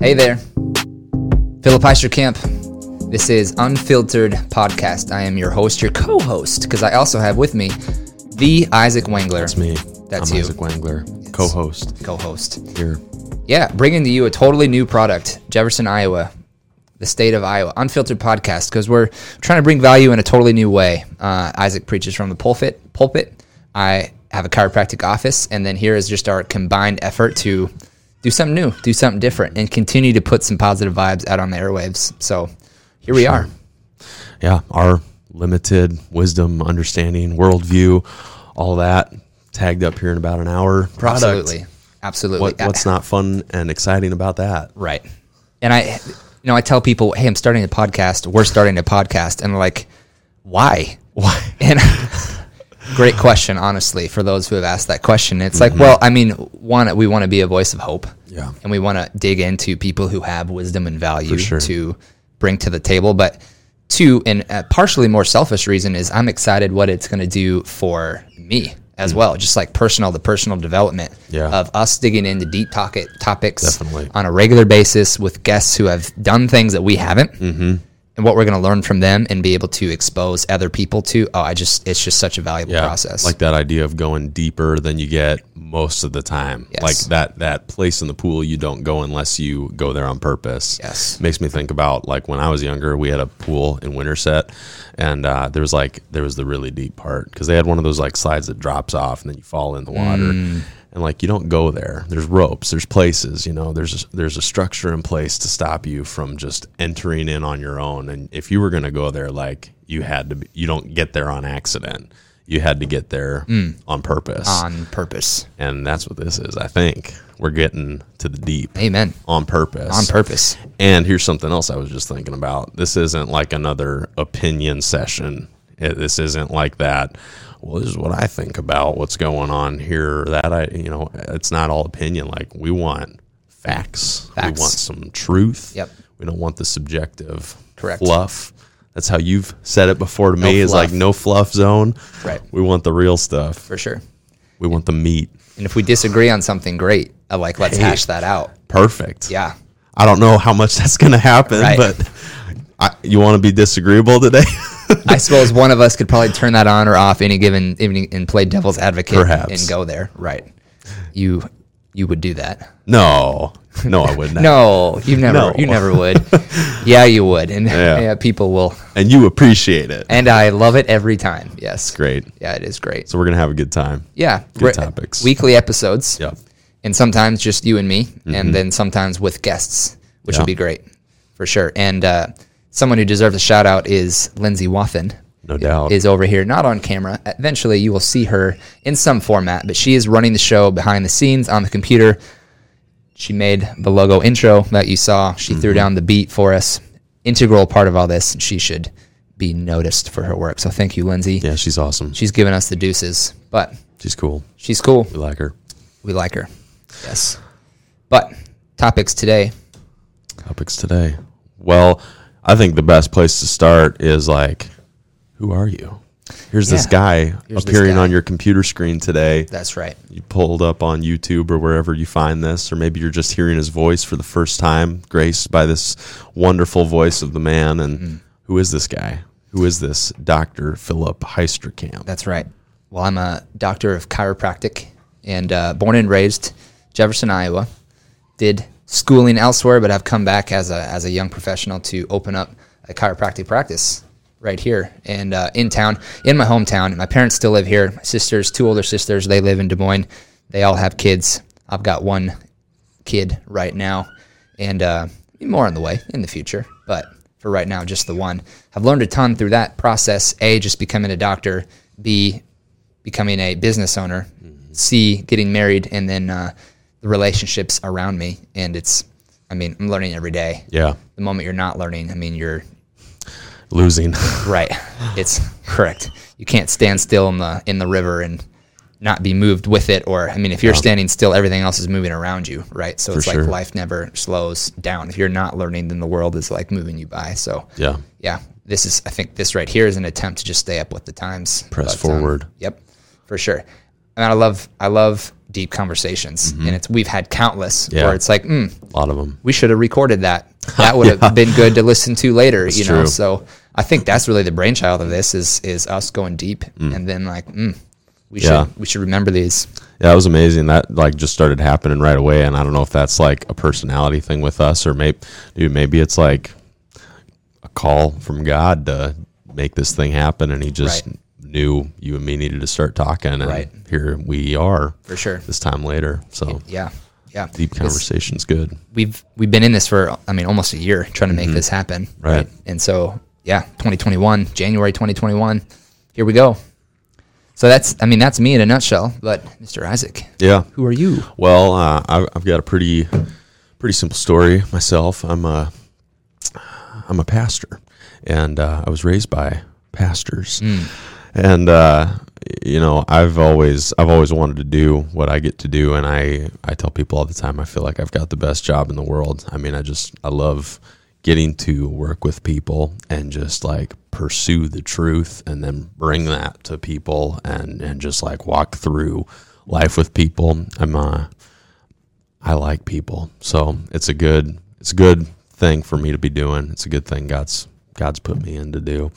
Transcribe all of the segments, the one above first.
Hey there, Philip Heisterkamp. This is Unfiltered Podcast. I am your host, your co-host, because I also have with me the Isaac Wangler. That's me. That's I'm you. Isaac Wangler, co-host Co-host. here. Yeah, bringing to you a totally new product, Jefferson, Iowa, the state of Iowa, Unfiltered Podcast, because we're trying to bring value in a totally new way. Uh, Isaac preaches from the pulpit. Pulpit. I have a chiropractic office, and then here is just our combined effort to do something new, do something different, and continue to put some positive vibes out on the airwaves. So here we are. Yeah, our limited wisdom, understanding, worldview, all that tagged up here in about an hour. Product. Absolutely, absolutely. What, what's not fun and exciting about that? Right. And I, you know, I tell people, hey, I'm starting a podcast. We're starting a podcast. And they're like, why? Why? And great question, honestly, for those who have asked that question. It's Mm-hmm. like, well, I mean, one, we want to be a voice of hope. Yeah. And we want to dig into people who have wisdom and value sure. to bring to the table. But two, and a partially more selfish reason is I'm excited what it's going to do for me as well, just like personal to personal development Mm. Yeah. of us digging into deep topic, topics Definitely. on a regular basis with guests who have done things that we haven't Mm-hmm. And what we're going to learn from them and be able to expose other people to. Oh, I just, it's just such a valuable Yeah, process. like that idea of going deeper than you get most of the time. Yes. Like that that place in the pool you don't go unless you go there on purpose. Yes. makes me think about like when I was younger, we had a pool in Winterset, and uh, there was like there was the really deep part because they had one of those like slides that drops off and then you fall in the water. Mm. And like you don't go there. There's ropes. There's places. You know. There's a, there's a structure in place to stop you from just entering in on your own. And if you were gonna go there, like you had to, be, you don't get there on accident. You had to get there mm. on purpose. on purpose. and that's what this is. I think we're getting to the deep Amen. on purpose. On purpose. And here's something else I was just thinking about. This isn't like another opinion session. It, this isn't like that. Well, this is what I think about what's going on here. That I, you know, it's not all opinion. Like we want facts. Facts. We want some truth. Yep. We don't want the subjective Correct. fluff. That's how you've said it before to me. Is like no fluff zone. Right. We want the real stuff. For sure. We want the meat. And if we disagree on something great, I like, let's Hey. hash that out. Perfect. Yeah. I don't know how much that's going to happen, Right. but I, you want to be disagreeable today? I suppose one of us could probably turn that on or off any given evening and play devil's advocate Perhaps. and go there. Right. You you would do that. no, no, I wouldn't. No, you never No. you never would. yeah, you would. And Yeah. yeah. people will and you appreciate it. and I love it every time. Yes. Great. Yeah, it is great. So we're gonna have a good time. Yeah. Good Re- topics. Weekly episodes. Yeah. and sometimes just you and me, and then sometimes with guests, which Mm-hmm. Yeah. would be great for sure. And uh, someone who deserves a shout out is Lindsay Wathen. No doubt. Is over here, not on camera. Eventually, you will see her in some format, but she is running the show behind the scenes on the computer. She made the logo intro that you saw. She Mm-hmm. threw down the beat for us. Integral part of all this. She should be noticed for her work. So thank you, Lindsay. Yeah, she's awesome. She's given us the deuces, but She's cool. she's cool. We like her. We like her. Yes. But topics today. Topics today. Well, I think the best place to start is like, who are you? Here's this guy Here's this appearing guy. on your computer screen today. That's right. you pulled up on YouTube or wherever you find this, or maybe you're just hearing his voice for the first time, graced by this wonderful voice of the man. And Mm. who is this guy? Who is this Dr. Philip Heisterkamp? That's right. Well, I'm a doctor of chiropractic and uh, born and raised Jefferson, Iowa. Did schooling elsewhere, but I've come back as a as a young professional to open up a chiropractic practice right here and uh, in town, in my hometown. My parents still live here. My sisters, two older sisters, they live in Des Moines. They all have kids. I've got one kid right now, and uh, more on the way in the future. But for right now, just the one. I've learned a ton through that process. A, just becoming a doctor. B, becoming a business owner. C, getting married, and then uh, the relationships around me. And it's, I mean, I'm learning every day. Yeah, The moment you're not learning, I mean, you're losing. right. It's correct. You can't stand still in the in the river and not be moved with it. Or I mean, if you're standing still, everything else is moving around you, right? So it's sure. like life never slows down. If you're not learning, then the world is like moving you by. So yeah, yeah, this is I think this right here is an attempt to just stay up with the times. Press um, forward. yep, for sure. And I love I love deep conversations, and it's we've had countless Mm-hmm. Yeah. where it's like, mm, A lot of them. we should have recorded that. That would have been good to listen to later, you know. true. So I think that's really the brainchild of this is is us going deep, and then like, mm, we Yeah. should we should remember these. Yeah, it was amazing. That like just started happening right away, and I don't know if that's like a personality thing with us, or maybe, dude, maybe it's like a call from God to make this thing happen, and He just Right. Knew you and me needed to start talking, and Right. here we are For sure. this time later. So Yeah, yeah. deep conversation's good. we've we've been in this for I mean almost a year trying to make this happen. Mm-hmm. Right. And so yeah, 2021, January 2021, here we go. So that's I mean that's me in a nutshell. But Mr. Isaac, Yeah. who are you? Well, uh, I've, I've got a pretty pretty simple story myself. I'm a I'm a pastor, and uh, I was raised by pastors, and uh, you know I've always I've always wanted to do what I get to do, and I I tell people all the time I feel like I've got the best job in the world. I mean I just I love getting to work with people and just like pursue the truth and then bring that to people and and just like walk through life with people. I'm uh I like people. So it's a good it's a good thing for me to be doing. It's a good thing God's God's put me in to do.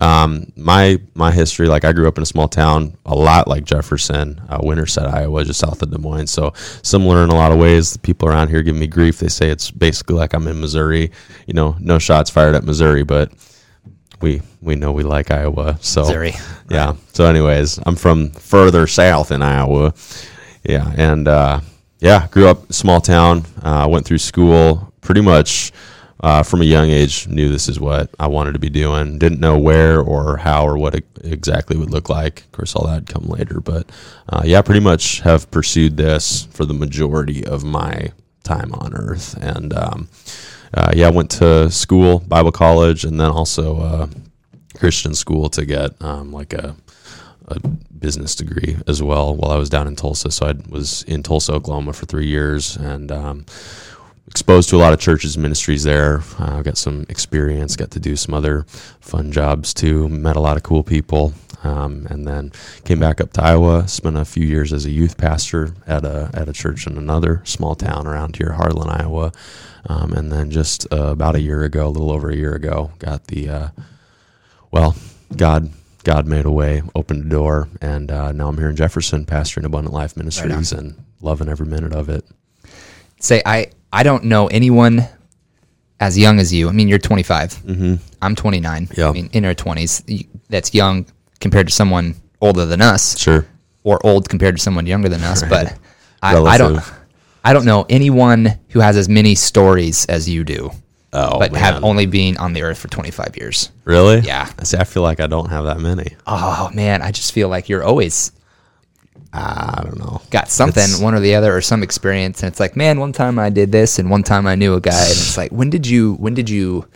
Um, my my history, like I grew up in a small town, a lot like Jefferson, uh, Winterset, Iowa, just south of Des Moines. So similar in a lot of ways. The people around here give me grief. They say it's basically like I'm in Missouri. You know, no shots fired at Missouri, but we we know we like Iowa. So Missouri. yeah. So, anyways, I'm from further south in Iowa. Yeah, and uh, yeah, grew up small town. Uh, went through school pretty much uh, from a young age. Knew this is what I wanted to be doing. Didn't know where or how or what it exactly would look like. Of course, all that come later. But uh, yeah, pretty much have pursued this for the majority of my time on Earth. And um, uh, yeah, I went to school, Bible college, and then also. Uh, Christian school to get um, like a, a business degree as well while I was down in Tulsa. So I was in Tulsa, Oklahoma for three years and um, exposed to a lot of churches and ministries there. uh, got some experience, got to do some other fun jobs too, met a lot of cool people. Um, and then came back up to Iowa, spent a few years as a youth pastor at a, at a church in another small town around here, Harlan, Iowa. Um, and then just uh, about a year ago, a little over a year ago, got the uh, well, God God made a way, opened a door, and uh, now I'm here in Jefferson, pastoring Abundant Life Ministries, and loving every minute of it. Say I I don't know anyone as young as you. I mean, you're 25. Mm-hmm. I'm 29. Yeah. I mean, in our 20s. That's young compared to someone older than us. Sure. or old compared to someone younger than us, but I, I don't I don't know anyone who has as many stories as you do, Oh, but man. have only been on the earth for 25 years. really? Yeah. I see. I feel like I don't have that many. Oh man, I just feel like you're always I don't know. got something, It's- one or the other, or some experience, and it's like, man, one time I did this, and one time I knew a guy, and it's like, when did you when did you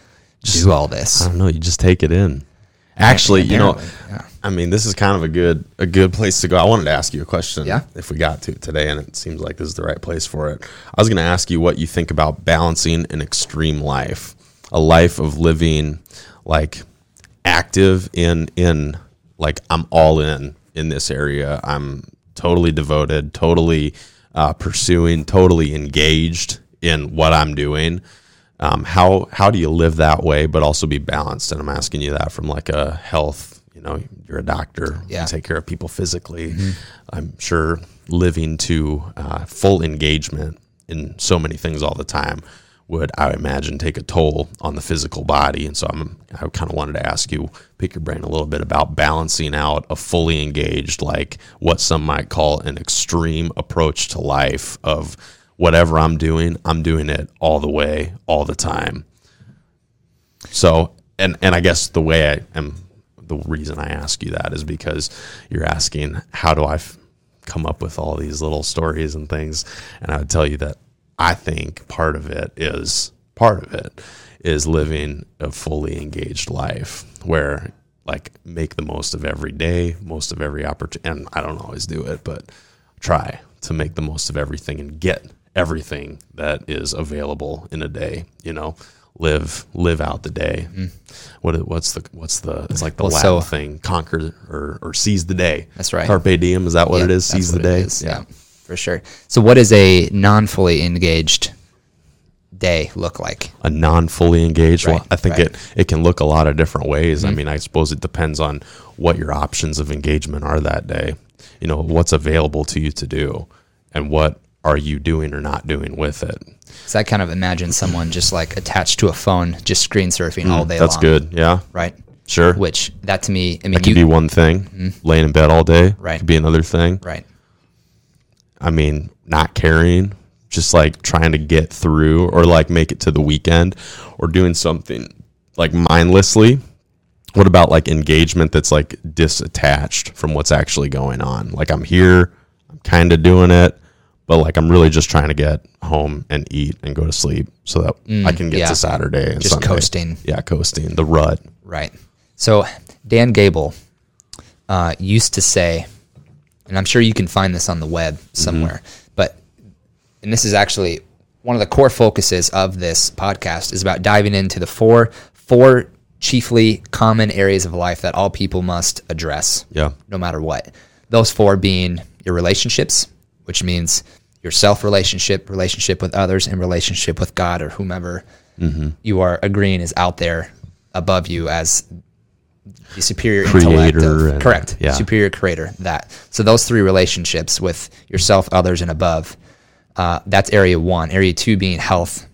do all this? I don't know. You just take it in. Actually, you know, yeah. I mean, this is kind of a good a good place to go. I wanted to ask you a question, Yeah. if we got to today, and it seems like this is the right place for it. I was going to ask you what you think about balancing an extreme life, a life of living like active in in like I'm all in in this area. I'm totally devoted, totally uh, pursuing, totally engaged in what I'm doing. Um, how how do you live that way but also be balanced? And i'm asking you that from like a health you know you're a doctor Yeah. you take care of people physically. I'm sure living to uh, full engagement in so many things all the time would i imagine take a toll on the physical body and so i'm i kind of wanted to ask you pick your brain a little bit about balancing out a fully engaged like what some might call an extreme approach to life of whatever I'm doing, I'm doing it all the way, all the time. So, and and I guess the way I am, the reason I ask you that is because you're asking how do I f- come up with all these little stories and things, and I would tell you that I think part of it is part of it is living a fully engaged life where like make the most of every day, most of every opportunity, and I don't always do it, but try to make the most of everything and get everything that is available in a day. You know, live live out the day. Mm-hmm. What what's the what's the it's like the. Well, Latin so- thing conquer or or seize the day. That's right. Carpe diem is that what Yeah, it is? Seize the day. is, Yeah. For sure. So, what does a non-fully engaged day look like? a non-fully engaged well i think right. it it can look a lot of different ways Mm-hmm. i mean i suppose it depends on what your options of engagement are that day you know what's available to you to do and what are you doing or not doing with it So, I kind of imagine someone just like attached to a phone, just screen surfing all day Mm, that's long. good yeah right? sure Which that to me, I mean, that could you, be one thing laying in bed all day Right. could be another thing right? I mean, not caring, just like trying to get through or like make it to the weekend or doing something like mindlessly. What about like engagement that's like disattached from what's actually going on? Like I'm here, I'm kind of doing it, but like I'm really just trying to get home and eat and go to sleep so that I can get yeah. to Saturday and Just Sunday. coasting. Yeah, coasting. The rut. Right. So Dan Gable uh, used to say, and I'm sure you can find this on the web mm-hmm. somewhere, but and this is actually one of the core focuses of this podcast is about diving into the four four chiefly common areas of life that all people must address. Yeah. No matter what. Those four being your relationships, which means your self relationship, relationship with others, and relationship with God or whomever mm-hmm. you are agreeing is out there above you as the superior intellect of- and- correct. yeah. superior creator that. So those three relationships with yourself others and above uh, that's area one. Area two being health.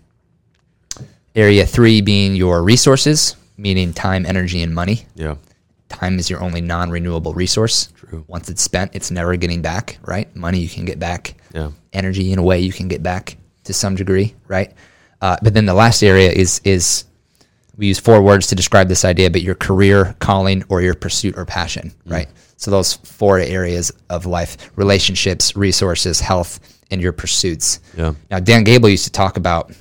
Area three being your resources meaning time energy and money. Yeah. time is your only non-renewable resource. True. once it's spent it's never getting back right? Money you can get back. Yeah. energy in a way you can get back to some degree right? Uh, but then the last area is is we use four words to describe this idea but your career calling or your pursuit or passion mm. right? So those four areas of life relationships resources health and your pursuits. Yeah. now dan gable used to talk about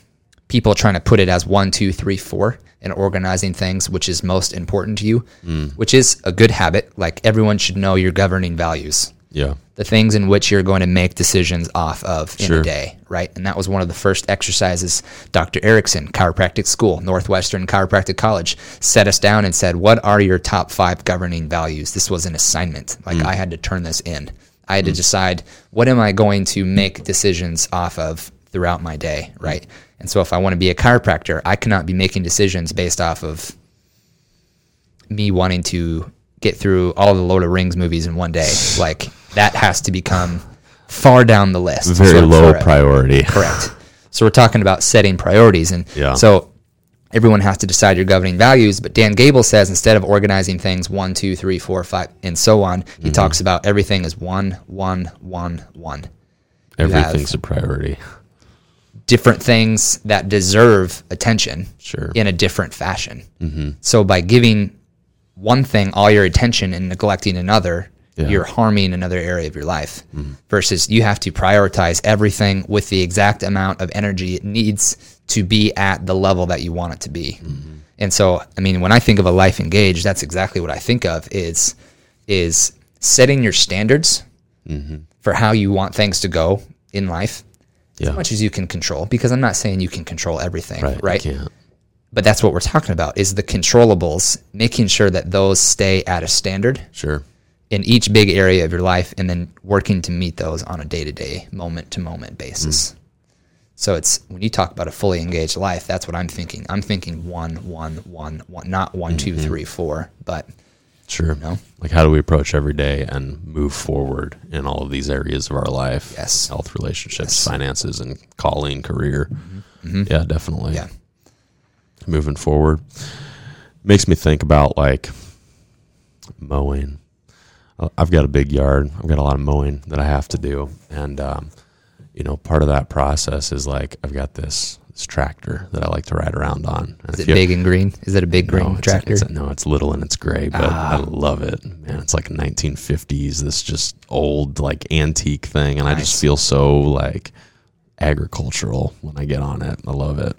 people trying to put it as one two three four and organizing things which is most important to you mm. which is a good habit. Like everyone should know your governing values Yeah. the things in which you're going to make decisions off of in Sure. a day, right? And that was one of the first exercises Dr. Erickson, chiropractic school, Northwestern Chiropractic College, set us down and said, What are your top five governing values? This was an assignment. Like mm. I had to turn this in. I had to mm. decide, what am I going to make decisions off of throughout my day, right? And so if I want to be a chiropractor, I cannot be making decisions based off of me wanting to get through all the Lord of Rings movies in one day. Like that has to become far down the list. Very So low for priority. Correct. So we're talking about setting priorities, and Yeah. so everyone has to decide your governing values. But Dan Gable says instead of organizing things one, two, three, four, five, and so on, Mm-hmm. he talks about everything is one, one, one, one. Everything's a priority. Different things that deserve attention Sure. in a different fashion. So by giving one thing all your attention and neglecting another, Yeah. you're harming another area of your life. Mm-hmm. Versus you have to prioritize everything with the exact amount of energy it needs to be at the level that you want it to be. Mm-hmm. And so, I mean, when I think of a life engaged, that's exactly what I think of is is setting your standards mm-hmm. for how you want things to go in life Yeah. as much as you can control because I'm not saying you can control everything, Right. right? But that's what we're talking about is the controllables, making sure that those stay at a standard Sure. In each big area of your life and then working to meet those on a day-to-day, moment-to-moment basis. Mm. So it's when you talk about a fully engaged life, that's what I'm thinking. I'm thinking one, one, one, one, not one, two, mm-hmm. three, four, but Sure. know? Like, how do we approach every day and move forward in all of these areas of our life? Yes. Health, relationships, finances, and calling, career. Mm-hmm. Mm-hmm. Yeah, definitely. yeah, Moving forward. Makes me think about like mowing. Uh, I've got a big yard. I've got a lot of mowing that I have to do. And, um, you know, part of that process is like, I've got this, this tractor that I like to ride around on. And is it you- big and green? Is it a big green no, tractor? It's, no, it's little and it's gray, but I love it. Man, it's like 1950s, this just old, like antique thing. And I just feel so like agricultural when I get on it. I love it.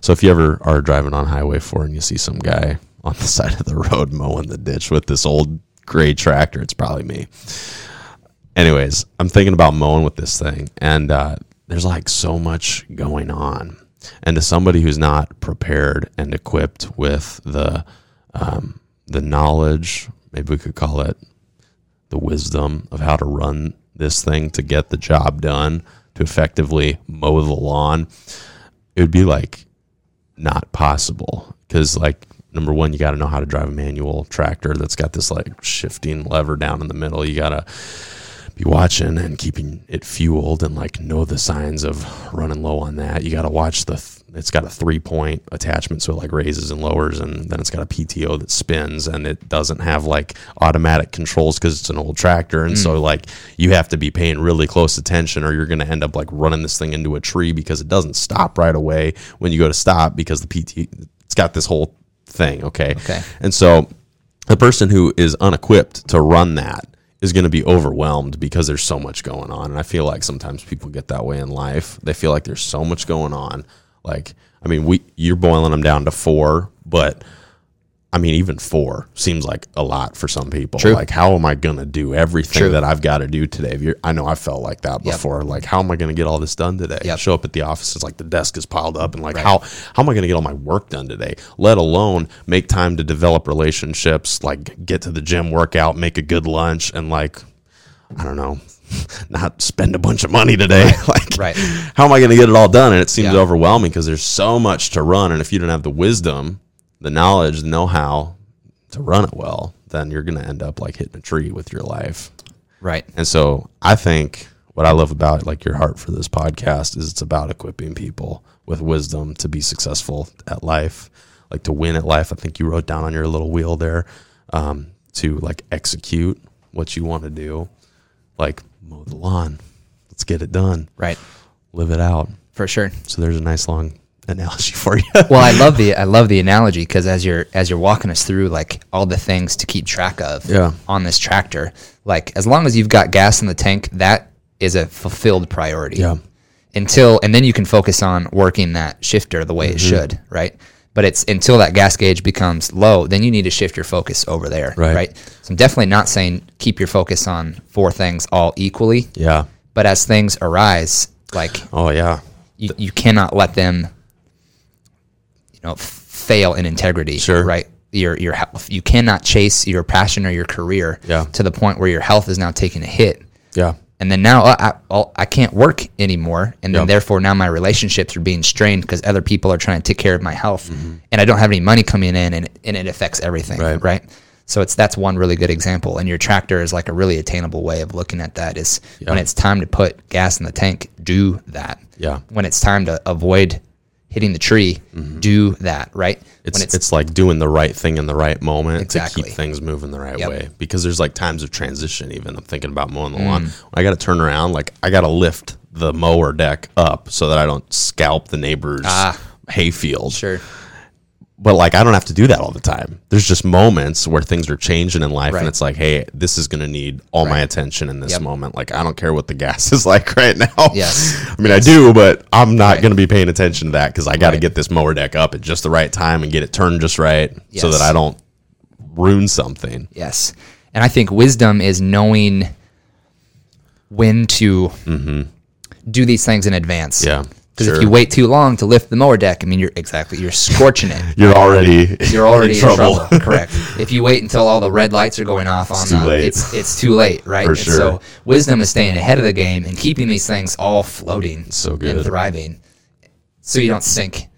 So if you ever are driving on Highway 4 and you see some guy on the side of the road mowing the ditch with this old gray tractor, it's probably me. Anyways, I'm thinking about mowing with this thing, and uh, there's like so much going on. And to somebody who's not prepared and equipped with the um, the knowledge, maybe we could call it the wisdom of how to run this thing to get the job done, to effectively mow the lawn, it would be like not possible. Because, like, number one, you got to know how to drive a manual tractor that's got this like shifting lever down in the middle. You got to be watching and keeping it fueled and like know the signs of running low on that. You got to watch the. Th- it's got a three point attachment, so it like raises and lowers, and then it's got a PTO that spins, and it doesn't have like automatic controls because it's an old tractor, and so mm. like you have to be paying really close attention, or you're going to end up like running this thing into a tree because it doesn't stop right away when you go to stop because the PT it's got this whole thing. Okay. Okay. And so the person who is unequipped to run that is going to be overwhelmed because there's so much going on. And I feel like sometimes people get that way in life. They feel like there's so much going on. Like, I mean, we you're boiling them down to four, but I mean, even four seems like a lot for some people. True. Like, how am I going to do everything True. that I've got to do today? I know I felt like that Yep. before. Like, how am I going to get all this done today? Yep. Show up at the office, it's like the desk is piled up, and like, Right. how how am I going to get all my work done today? Let alone make time to develop relationships, like get to the gym, work out, make a good lunch, and like, I don't know, not spend a bunch of money today. like, Right. how am I going to get it all done? And it seems Yeah. overwhelming because there's so much to run, and if you don't have the wisdom, the knowledge, the know-how to run it well, then you're going to end up like hitting a tree with your life. Right. And so I think what I love about like your heart for this podcast is it's about equipping people with wisdom to be successful at life, like to win at life. I think you wrote down on your little wheel there um, to like execute what you want to do, like mow the lawn. Let's get it done. Right. Live it out. For sure. So there's a nice long analogy for you. Well, I love the I love the analogy because as you're as you're walking us through like all the things to keep track of Yeah. on this tractor, like as long as you've got gas in the tank, that is a fulfilled priority. Yeah. Until and then you can focus on working that shifter the way Mm-hmm. it should, right? But it's until that gas gauge becomes low, then you need to shift your focus over there, Right. right? So I'm definitely not saying keep your focus on four things all equally, yeah. but as things arise, like Oh yeah. you, you cannot let them know fail in integrity Sure. right your your health you cannot chase your passion or your career Yeah. to the point where your health is now taking a hit Yeah. and then now I, I, I can't work anymore and then Yep. therefore now my relationships are being strained because other people are trying to take care of my health Mm-hmm. and i don't have any money coming in and, and it affects everything Right. right so it's that's one really good example and your tractor is like a really attainable way of looking at that is when it's time to put gas in the tank do that Yeah. when it's time to avoid hitting the tree, do that, right? Mm-hmm. It's, when it's like doing the right thing in the right moment Exactly. to keep things moving the right Yep. way. Because there's like times of transition. Even I'm thinking about mowing the Mm. lawn. I got to turn around, like I got to lift the mower deck up so that I don't scalp the neighbor's Ah. hayfield. sure. But like I don't have to do that all the time. There's just moments where things are changing in life, Right. and it's like, hey, this is going to need all my attention in this Yep. moment. Like I don't care what the gas is like right now. Yes. I mean, I do, but I'm not Right. going to be paying attention to that because I got to Right. get this mower deck up at just the right time and get it turned just right so that I don't ruin something. Yes. And I think wisdom is knowing when to do these things in advance. Mm-hmm. Yeah, Because sure. if you wait too long to lift the mower deck, I mean, you're exactly, you're scorching it. You're already You're already in trouble. Correct. If you wait until all the red lights are going off on too the, late. it's it's too late, right? For sure. So wisdom is staying ahead of the game and keeping these things all floating So good. and thriving, so you don't sink.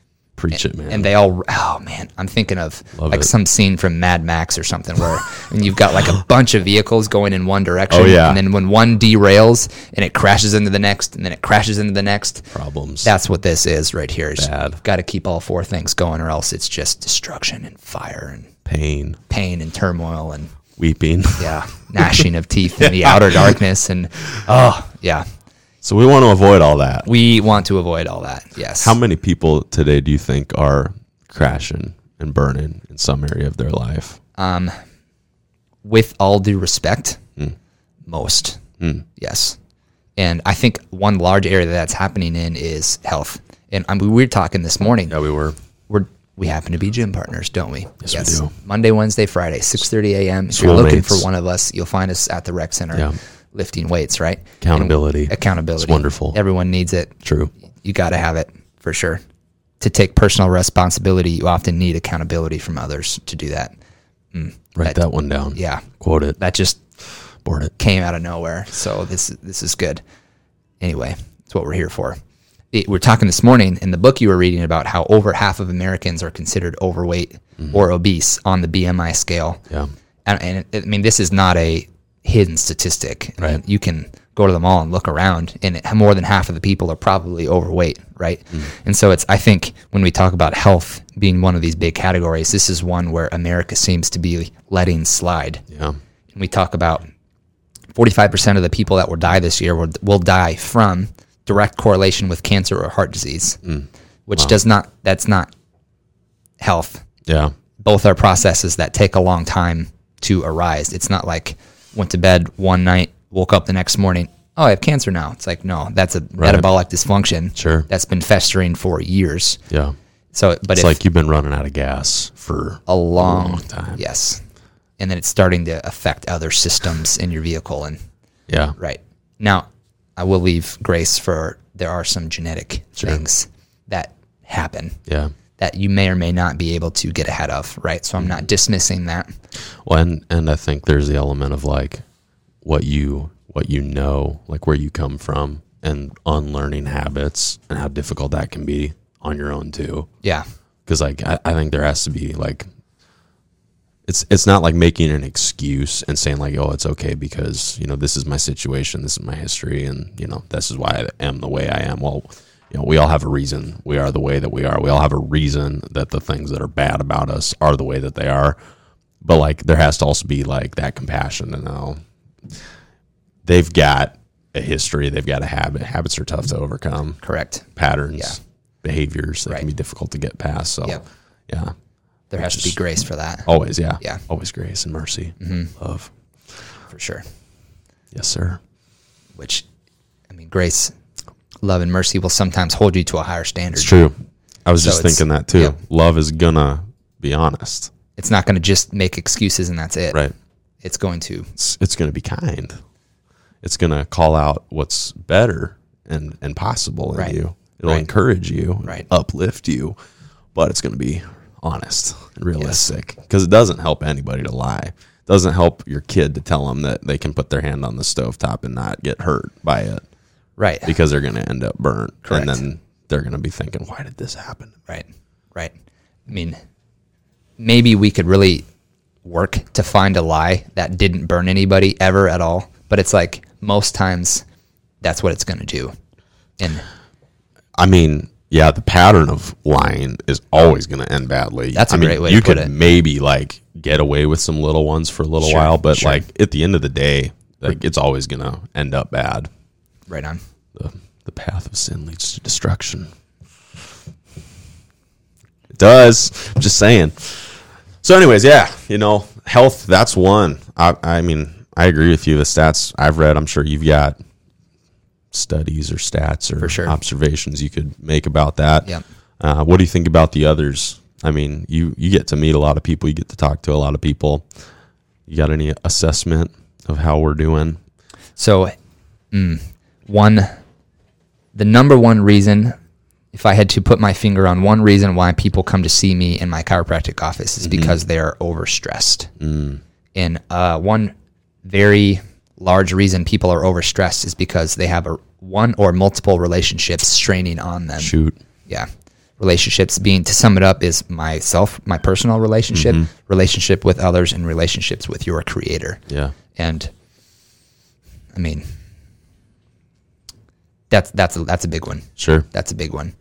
Preach it, man. and they all oh man i'm thinking of Love like it. some scene from mad max or something where and you've got like a bunch of vehicles going in one direction Oh, yeah. and then when one derails and it crashes into the next and then it crashes into the next Problems. that's what this is right here is Bad. you've got to keep all four things going or else it's just destruction and fire and Pain, pain and turmoil and weeping. yeah gnashing of teeth in the outer darkness and oh yeah So we want to avoid all that. we want to avoid all that yes How many people today do you think are crashing and burning in some area of their life? Um, with all due respect, Hmm. most, yes. And I think one large area that that's happening in is health. And I mean, we were talking this morning. Yeah, we were. We're we happen to be gym partners, don't we? Yes, we do. Monday, Wednesday, Friday, six thirty a.m. If you're looking for one of us, you'll find us at the rec center, Yeah. Lifting weights. Right? Accountability. And accountability. It's wonderful. Everyone needs it. True. You got to have it for sure. to take personal responsibility, you often need accountability from others to do that. Mm. Write that one down. Yeah, Quote it. that just Board it. came out of nowhere. So this this is good. Anyway, that's what we're here for. It, we're talking this morning in the book you were reading about how over half of Americans are considered overweight mm-hmm. or obese on the BMI scale. Yeah. And, and it, I mean, this is not a hidden statistic. I mean, Right. you can go to the mall and look around, and it, more than half of the people are probably overweight, right? Hmm. And so it's. I think when we talk about health being one of these big categories, this is one where America seems to be letting slide Yeah. and we talk about 45% of the people that will die this year will, will die from direct correlation with cancer or heart disease, hmm. which does not, that's not health. Yeah. Both are processes that take a long time to arise. It's not like went to bed one night, woke up the next morning, oh, I have cancer now. It's like, no, that's a metabolic dysfunction. Sure. That's been festering for years. Yeah. So, but It's like you've been running out of gas for a long, long time. Yes. And then it's starting to affect other systems in your vehicle and Yeah. Right. Now, I will leave grace for there are some genetic things that happen Yeah. That you may or may not be able to get ahead of, right? So I'm not mm-hmm. dismissing that. Well, and and I think there's the element of like what you what you know, like where you come from, and unlearning habits, and how difficult that can be on your own too. Yeah. Because like I, I think there has to be like it's it's not like making an excuse and saying like oh it's okay because you know this is my situation, this is my history, and you know this is why I am the way I am. Well. You know, we all have a reason we are the way that we are. We all have a reason that the things that are bad about us are the way that they are but like there has to also be like that compassion to know they've got a history they've got a habit habits are tough to overcome Correct. patterns Yeah. behaviors that Right. can be difficult to get past so Yep. yeah There has to be grace for that, always yeah Yeah. always grace and mercy mm-hmm. love for sure. yes sir Which, I mean, grace, love, and mercy will sometimes hold you to a higher standard. it's true i was So just thinking that too yep. love is gonna be honest It's not to just make excuses and that's it. right It's going to, it's, it's gonna be kind it's gonna call out what's better and and possible in Right. you it'll Right. encourage you Right. uplift you but it's gonna be honest and realistic because it doesn't help anybody to lie it doesn't help your kid to tell them that they can put their hand on the stovetop and not get hurt by it right. because they're gonna end up burnt Correct. and then they're gonna be thinking why did this happen Right. Right. I mean, maybe we could really work to find a lie that didn't burn anybody ever at all. But it's like most times that's what it's going to do. And I mean, yeah, the pattern of lying is always going to end badly. That's a I mean, great way to you could maybe like get away with some little ones for a little Sure, while, but sure. like at the end of the day, like it's always going to end up bad. Right on. The the path of sin leads to destruction. It does. I'm just saying. So, anyways, yeah, you know, health. That's one. I, I mean, I agree with you. The stats I've read, I'm sure you've got studies or stats or sure. observations you could make about that. Yep. Uh, what do you think about the others? I mean, you you get to meet a lot of people. You get to talk to a lot of people. You got any assessment of how we're doing? So, mm, one, the number one reason, if I had to put my finger on one reason why people come to see me in my chiropractic office, is mm-hmm. because they are overstressed. Mm. And uh, one very large reason people are overstressed is because they have a one or multiple relationships straining on them. Shoot. Yeah. Relationships being to sum it up is myself, my personal relationship, mm-hmm. relationship with others, and relationships with your creator. Yeah. And I mean, that's that's a, that's a big one. Sure. That's a big one.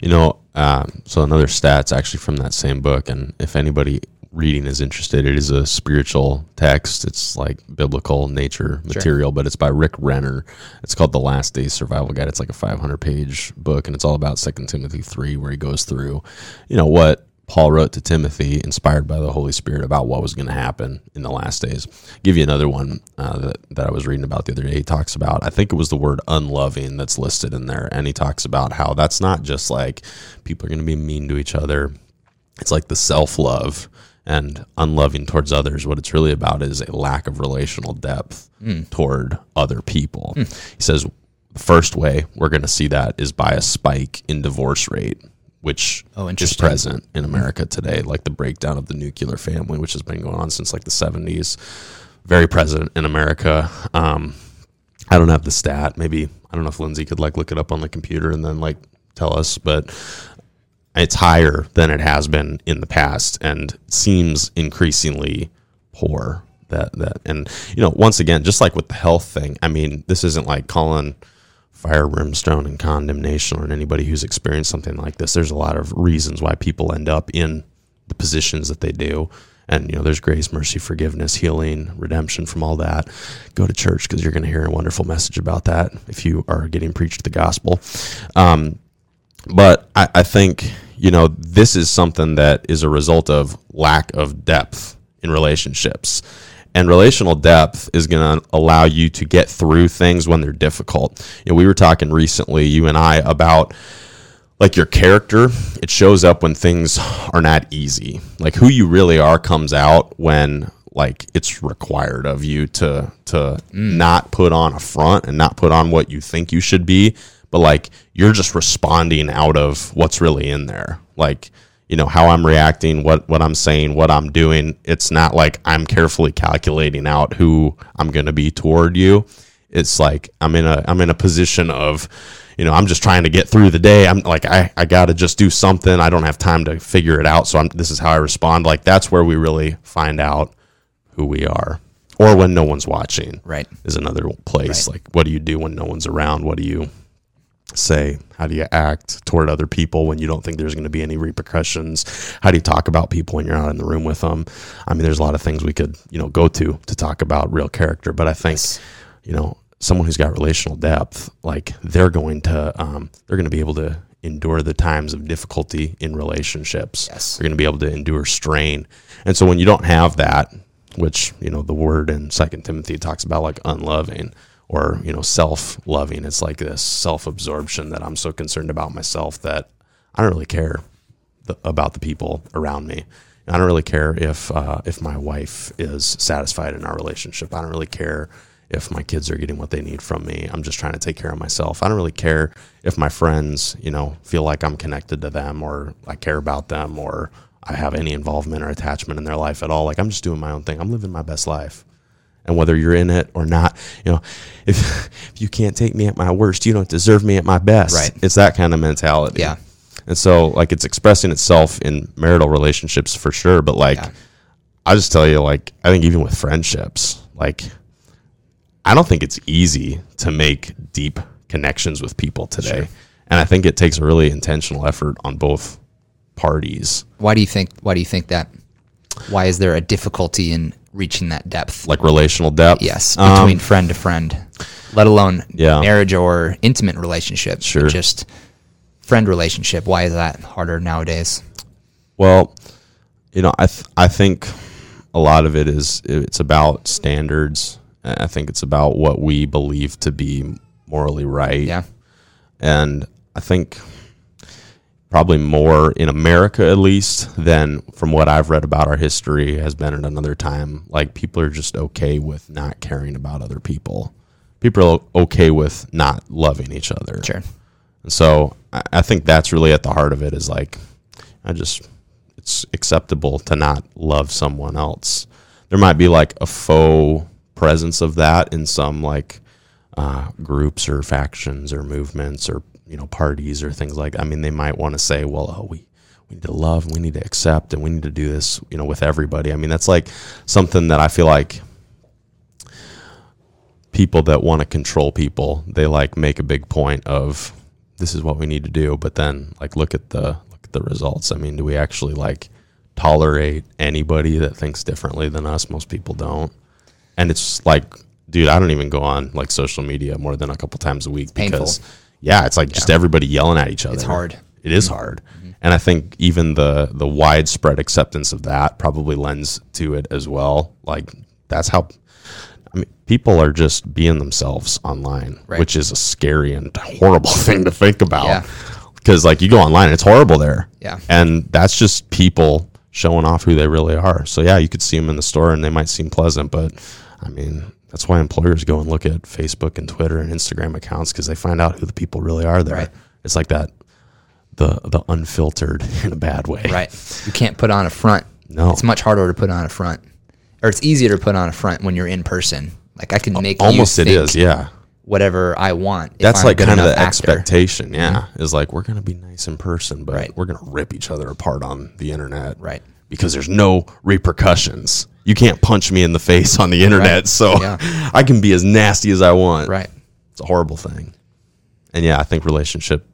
You know, um, so another stats actually from that same book, and if anybody reading is interested, it is a spiritual text. It's like biblical nature material, but it's by Rick Renner. It's called The Last Days Survival Guide. It's like a 500 page book, and it's all about Second Timothy three, where he goes through, you know, what Paul wrote to Timothy, inspired by the Holy Spirit, about what was going to happen in the last days. give you another one uh, that, that I was reading about the other day. He talks about, I think it was the word unloving that's listed in there. And he talks about how that's not just like people are going to be mean to each other, it's like the self love and unloving towards others. What it's really about is a lack of relational depth toward other people. He says, the first way we're going to see that is by a spike in divorce rate which Oh, is present in America today, like the breakdown of the nuclear family, which has been going on since like the 70s. Very present in America. Um, I don't have the stat. Maybe I don't know if Lindsay could like look it up on the computer and then like tell us, but it's higher than it has been in the past and seems increasingly poor. That that and you know once again, just like with the health thing, I mean, this isn't like calling fire, brimstone, and condemnation on anybody who's experienced something like this. There's a lot of reasons why people end up in the positions that they do. And, you know, there's grace, mercy, forgiveness, healing, redemption from all that. Go to church because you're going to hear a wonderful message about that if you are getting preached the gospel. Um, but I, I think, you know, this is something that is a result of lack of depth in relationships. And relational depth is going to allow you to get through things when they're difficult. You know, we were talking recently, you and I, about like your character. It shows up when things are not easy. Like who you really are comes out when like it's required of you to to mm. not put on a front and not put on what you think you should be, but like you're just responding out of what's really in there. Like you know how I'm reacting, what what I'm saying, what I'm doing. It's not like I'm carefully calculating out who I'm going to be toward you. It's like I'm in a I'm in a position of you know, I'm just trying to get through the day. I'm like, I, I got to just do something. I don't have time to figure it out. So I'm, this is how I respond. Like, that's where we really find out who we are. Or when no one's watching, Right. is another place. Right. Like, what do you do when no one's around? What do you say? How do you act toward other people when you don't think there's going to be any repercussions? How do you talk about people when you're not in the room with them? I mean, there's a lot of things we could, you know, go to to talk about real character. But I think, you know, someone who's got relational depth, like they're going to, um, they're going to be able to endure the times of difficulty in relationships. Yes. They're going to be able to endure strain. And so when you don't have that, which, you know, the word in Second Timothy talks about like unloving or, you know, self loving, it's like this self absorption that I'm so concerned about myself that I don't really care the, about the people around me. I don't really care if uh, if my wife is satisfied in our relationship. I don't really care if my kids are getting what they need from me. I'm just trying to take care of myself. I don't really care if my friends, you know, feel like I'm connected to them or I care about them or I have any involvement or attachment in their life at all. Like I'm just doing my own thing. I'm living my best life. And whether you're in it or not, you know, if, if you can't take me at my worst, you don't deserve me at my best. Right. It's that kind of mentality. Yeah. And so like it's expressing itself in marital relationships for sure, but like Yeah. I just tell you like I think even with friendships, like I don't think it's easy to make deep connections with people today. Sure. And I think it takes a really intentional effort on both parties. Why do you think? Why do you think that? Why is there a difficulty in reaching that depth? Like relational depth. Yes, Um, between friend to friend, let alone Yeah. marriage or intimate relationships. but Sure. Just friend relationship. Why is that harder nowadays? Well, you know, I th- I think a lot of it is it's about standards. I think it's about what we believe to be morally right. Yeah. And I think probably more in America, at least, than from what I've read about our history has been at another time. Like people are just okay with not caring about other people. People are okay with not loving each other. Sure. And so I, I think that's really at the heart of it is like, I just, it's acceptable to not love someone else. There might be like a faux presence of that in some like uh, groups or factions or movements or, you know, parties or things like I mean, they might want to say, well, oh, we, we need to love, and we need to accept, and we need to do this, you know, with everybody. I mean, that's like something that I feel like people that want to control people, they like make a big point of this is what we need to do, but then like look at the look at the results. I mean, do we actually like tolerate anybody that thinks differently than us? Most people don't. And it's like, dude, I don't even go on like social media more than a couple times a week painful. because yeah, it's like just everybody yelling at each other. It's hard. It is mm-hmm. hard. Mm-hmm. And I think even the the widespread acceptance of that probably lends to it as well. Like that's how I mean people are just being themselves online, Right. which is a scary and horrible thing to think about. Yeah. Cuz like you go online, it's horrible there. Yeah. And that's just people showing off who they really are. So yeah, you could see them in the store and they might seem pleasant, but I mean, that's why employers go and look at Facebook and Twitter and Instagram accounts because they find out who the people really are there. Right. It's like that the the unfiltered in a bad way. Right. You can't put on a front. No. It's much harder to put on a front. Or it's easier to put on a front when you're in person. Like I can make Almost it is, yeah. whatever I want. That's like kind of the actor. expectation, yeah. Mm-hmm. Is like we're gonna be nice in person, but Right. we're gonna rip each other apart on the internet. Right. Because there's no repercussions. You can't punch me in the face on the internet, Right. so Yeah. I can be as nasty as I want. Right. It's a horrible thing. And yeah, I think relationship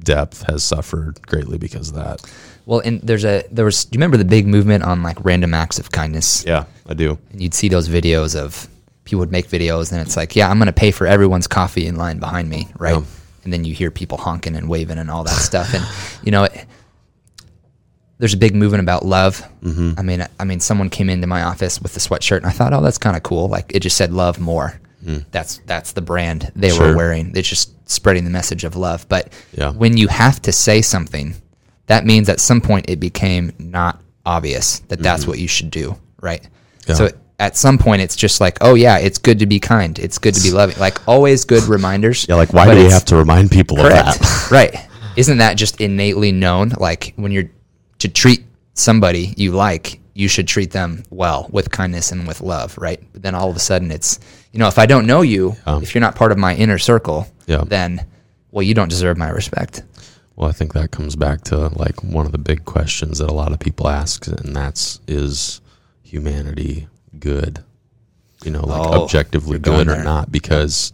depth has suffered greatly because of that. Well, and there's a there was. Do you remember the big movement on like random acts of kindness? Yeah, I do. And you'd see those videos of people would make videos, and it's like, yeah, I'm going to pay for everyone's coffee in line behind me, right? Yeah. And then you hear people honking and waving and all that stuff, and you know, it, there's a big movement about love. Mm-hmm. I mean, I mean, someone came into my office with the sweatshirt, and I thought, oh, that's kind of cool. Like it just said "love more." That's that's the brand they were Mm. Sure. wearing. It's just spreading the message of love. But Yeah. when you have to say something, that means at some point it became not obvious that that's what you should do, right? Mm-hmm. Yeah. So at some point it's just like, oh yeah, it's good to be kind, it's good to be loving, like always good reminders. Yeah, like why do we have to remind people of that? right. Isn't that just innately known? Like when you're to treat somebody you like, you should treat them well with kindness and with love, right? But then all of a sudden it's, you know, if I don't know you, if you're not part of my inner circle, Yeah. then, well, you don't deserve my respect. Well, I think that comes back to like one of the big questions that a lot of people ask, and that's is humanity good? You know, like Oh, objectively good or not? Because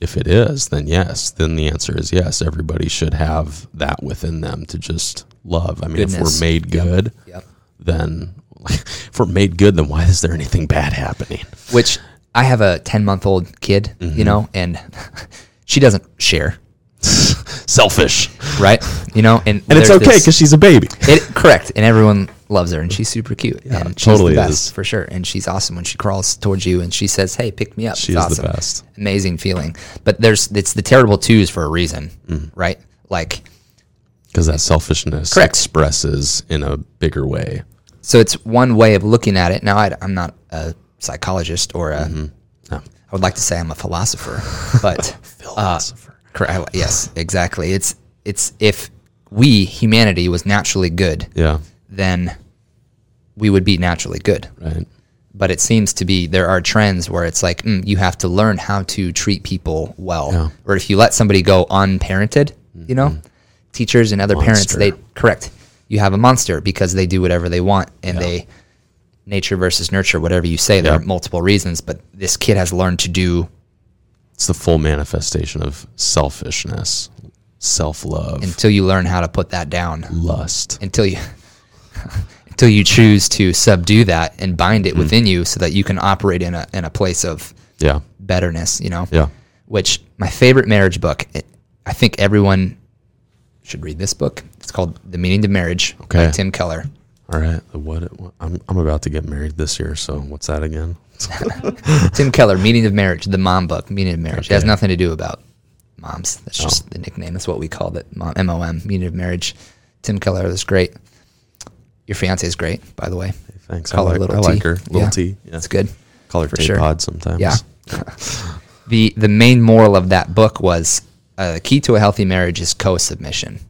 if it is, then yes, then the answer is yes. Everybody should have that within them to just love. I mean, if we're made good, Yep. then if we're made good, then why is there anything bad happening? Which I have a 10 month old kid, Mm-hmm. you know, and she doesn't share, Selfish, right? You know, and and it's okay because she's a baby. It correct, and everyone loves her, and she's super cute. and she's totally the best is. for sure. And she's awesome when she crawls towards you and she says, "Hey, pick me up." She It's is the best. Amazing feeling. But there's it's the terrible twos for a reason, Mm-hmm. right? Like Because that selfishness Correct. expresses in a bigger way. so, it's one way of looking at it. Now, I, am not a psychologist or a. Mm-hmm. No. I would like to say I'm a philosopher, but Philosopher. correct. Yes, exactly. It's it's if we humanity was naturally good, yeah. then we would be naturally good. Right. but it seems to be there are trends where it's like mm, you have to learn how to treat people well Yeah. or if you let somebody go unparented you know teachers and other parents they correct you have a monster because they do whatever they want and they nature versus nurture whatever you say there are multiple reasons but this kid has learned to do It's the full manifestation of selfishness, self love, until you learn how to put that down lust. until you until you choose to subdue that and bind it mm-hmm. within you so that you can operate in a in a place of Yeah. betterness, you know? Yeah. Which my favorite marriage book, it, I think everyone should read this book. It's called The Meaning of Marriage Okay. by Tim Keller. All right. The What, what I'm, I'm about to get married this year. So what's that again? Tim Keller, Meaning of Marriage, the mom book, Meaning of Marriage. It has nothing to do about moms. That's Oh. just the nickname. That's what we called it. Mom, M-O-M, Meaning of Marriage. Tim Keller is great. Your fiance is great, by the way. Thanks. Call I her like, Little I like T. her. Little Yeah. T. Yeah. It's good. Call her for Tay sure. Pod sometimes. Yeah. the the main moral of that book was uh, the key to a healthy marriage is co-submission,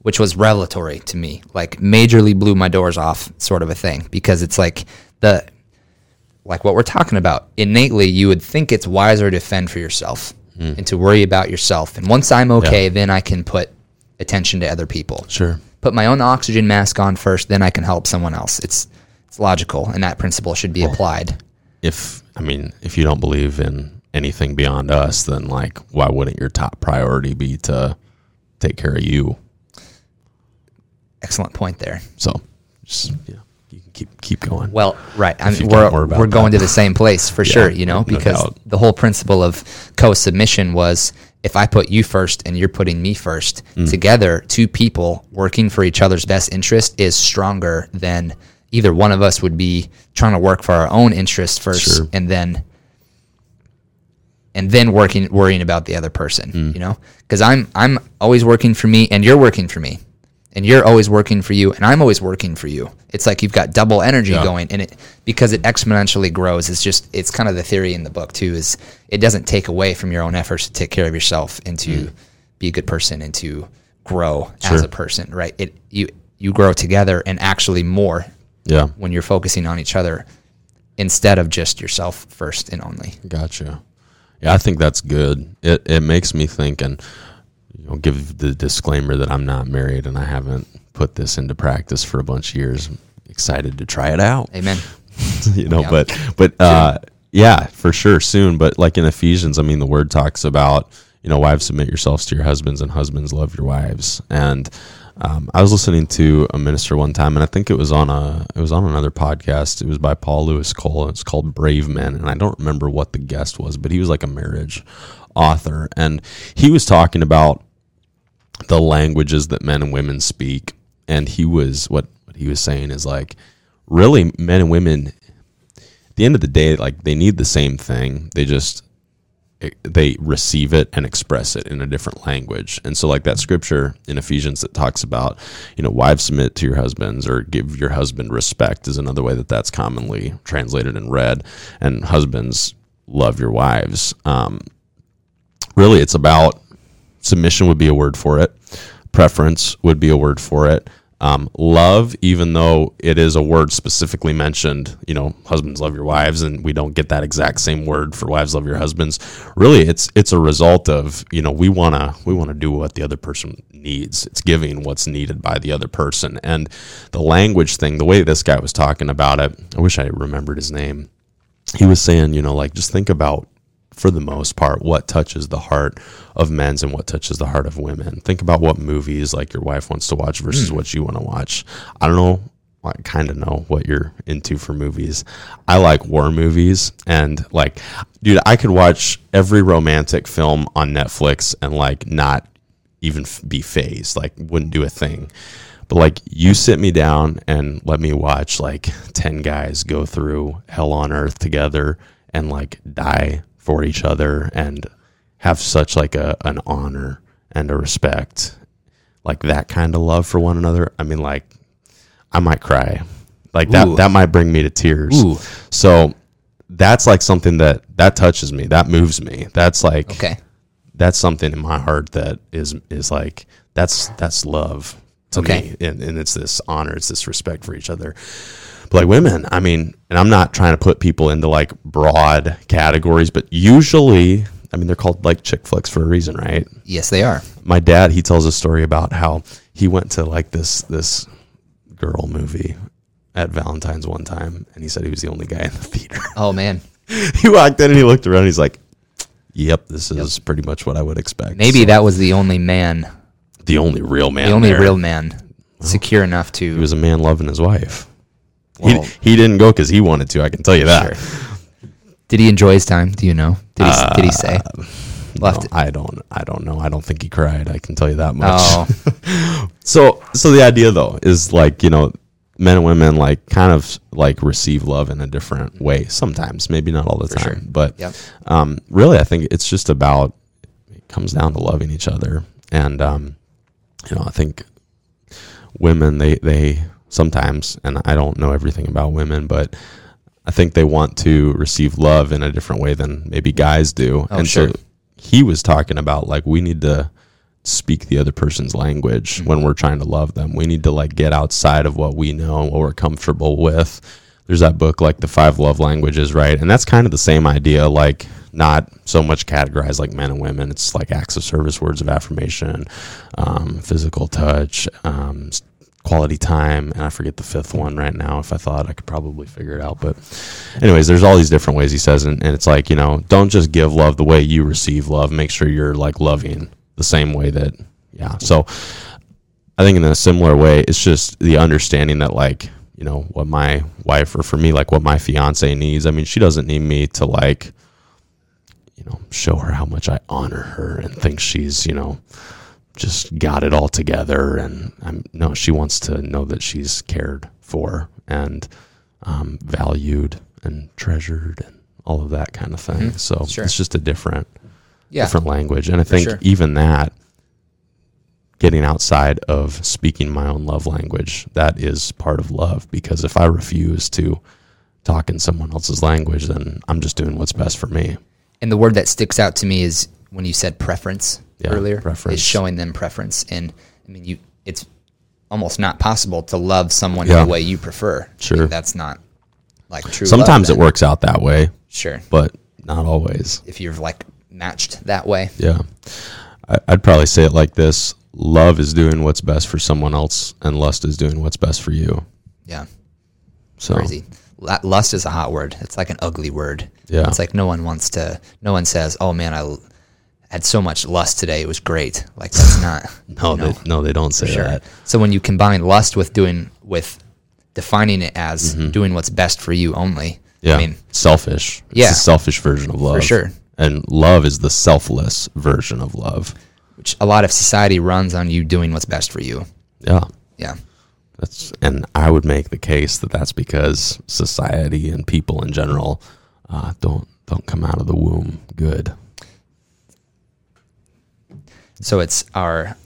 which was revelatory to me. Like majorly blew my doors off, sort of a thing, because it's like the like what we're talking about. Innately, you would think it's wiser to fend for yourself and to worry about yourself. And once I'm okay, Yeah. then I can put attention to other people. Sure. Put my own oxygen mask on first, then I can help someone else. It's it's logical, and that principle should be applied. If, I mean, if you don't believe in anything beyond us, then like, why wouldn't your top priority be to take care of you? Excellent point there. So just, yeah, you can keep, keep going. Well, right. I mean, we're, we're going that. to the same place for sure, you know, because doubt. the whole principle of co submission was if I put you first and you're putting me first, Mm. together, two people working for each other's best interest is stronger than either one of us would be trying to work for our own interest first Sure. and then and then working worrying about the other person Mm. you know because i'm i'm always working for me and you're working for me and you're always working for you and i'm always working for you it's like you've got double energy Yeah. going and it because it exponentially grows it's just it's kind of the theory in the book too is it doesn't take away from your own efforts to take care of yourself and to Mm. be a good person and to grow as a person, right? It you you grow together and actually more Yeah. when you're focusing on each other instead of just yourself first and only. Gotcha. Yeah, I think that's good. It it makes me think, and you know, give the disclaimer that I'm not married and I haven't put this into practice for a bunch of years. I'm excited to try it out. Amen. you know, Yeah. but but uh, yeah, for sure, soon. But like in Ephesians, I mean, the word talks about you know, wives submit yourselves to your husbands, and husbands love your wives. And um, I was listening to a minister one time, and I think it was on a it was on another podcast. It was by Paul Louis Cole. It's called Brave Men, and I don't remember what the guest was, but he was like a marriage author, and he was talking about the languages that men and women speak. And he was what what he was saying is like really men and women at the end of the day like they need the same thing. They just they receive it and express it in a different language. And so like that scripture in Ephesians that talks about, you know, wives submit to your husbands or give your husband respect is another way that that's commonly translated and read and husbands love your wives. Um, really it's about submission would be a word for it. Preference would be a word for it. Um, love, even though it is a word specifically mentioned, you know, husbands love your wives, and we don't get that exact same word for wives love your husbands. Really, it's it's a result of you know we wanna we wanna do what the other person needs. It's giving what's needed by the other person, and the language thing. The way this guy was talking about it, I wish I remembered his name. He was saying, you know, like just think about for the most part, what touches the heart of men's and what touches the heart of women. Think about what movies like your wife wants to watch versus what you want to watch. I don't know. I kind of know what you're into for movies. I like war movies and like, dude, I could watch every romantic film on Netflix and like not even be fazed, like wouldn't do a thing. But like you sit me down and let me watch like 10 guys go through hell on earth together and like die for each other and have such like a an honor and a respect like that kind of love for one another i mean like i might cry like that Ooh. that might bring me to tears Ooh. so that's like something that that touches me that moves me that's like Okay. that's something in my heart that is is like that's that's love to Okay. me and, and it's this honor it's this respect for each other but like women i mean and i'm not trying to put people into like broad categories but usually i mean they're called like chick flicks for a reason right? Yes, they are. my dad he tells a story about how he went to like this this girl movie at valentine's one time and he said he was the only guy in the theater. Oh man. he walked in and he looked around and he's like yep this is pretty much what i would expect. Maybe that was the only man, the only real man the only there. real man secure enough to he was a man loving his wife Well- he, he didn't go because he wanted to i can tell you that Did he enjoy his time? Do you know? Did he did he say? We'll No, to- i don't i don't know i don't think he cried i can tell you that much oh, so so the idea though is like you know men and women like kind of like receive love in a different way sometimes maybe not all the time sure. but Yep. um, really i think it's just about it comes down to loving each other and um, you know i think women they they sometimes and i don't know everything about women but i think they want to receive love in a different way than maybe guys do. Oh, and sure. so he was talking about like we need to speak the other person's language Mm-hmm. when we're trying to love them. We need to like get outside of what we know and what we're comfortable with. There's that book like the five love languages right? And that's kind of the same idea like not so much categorized like men and women. It's like acts of service words of affirmation um, physical touch um, quality time and i forget the fifth one right now if i thought i could probably figure it out but anyways there's all these different ways he says and, and it's like you know don't just give love the way you receive love. Make sure you're like loving the same way that yeah. So i think in a similar way it's just the understanding that like you know what my wife or for me like what my fiance needs. I mean she doesn't need me to like you know show her how much i honor her and think she's you know just got it all together and i'm no she wants to know that she's cared for and um, valued and treasured and all of that kind of thing so Mm-hmm. Sure. it's just a different yeah. different language. And I think sure. even that, getting outside of speaking my own love language, that is part of love. Because if I refuse to talk in someone else's language, then I'm just doing what's best for me. And the word that sticks out to me is when you said preference Yeah, earlier. preference. Is showing them preference, and I mean, you it's almost not possible to love someone Yeah. the way you prefer. I Sure. mean, that's not like true. Sometimes it works out that way, Sure. but not always. If you're like matched that way. Yeah. I, I'd probably say it like this love is doing what's best for someone else, and lust is doing what's best for you. Yeah. So, Crazy. Lust is a hot word. It's like an ugly word. Yeah. It's like no one wants to, no one says, oh man, I had so much lust today. It was great. Like that's not. no, you know, they, no, they don't say sure. that. So when you combine lust with doing, with defining it as doing what's best for you only. Mm-hmm. Yeah. I mean, selfish. It's Yeah. selfish version of love. For sure. And love is the selfless version of love. which a lot of society runs on you doing what's best for you. Yeah. Yeah. That's and I would make the case that that's because society and people in general uh, don't don't come out of the womb good. So it's our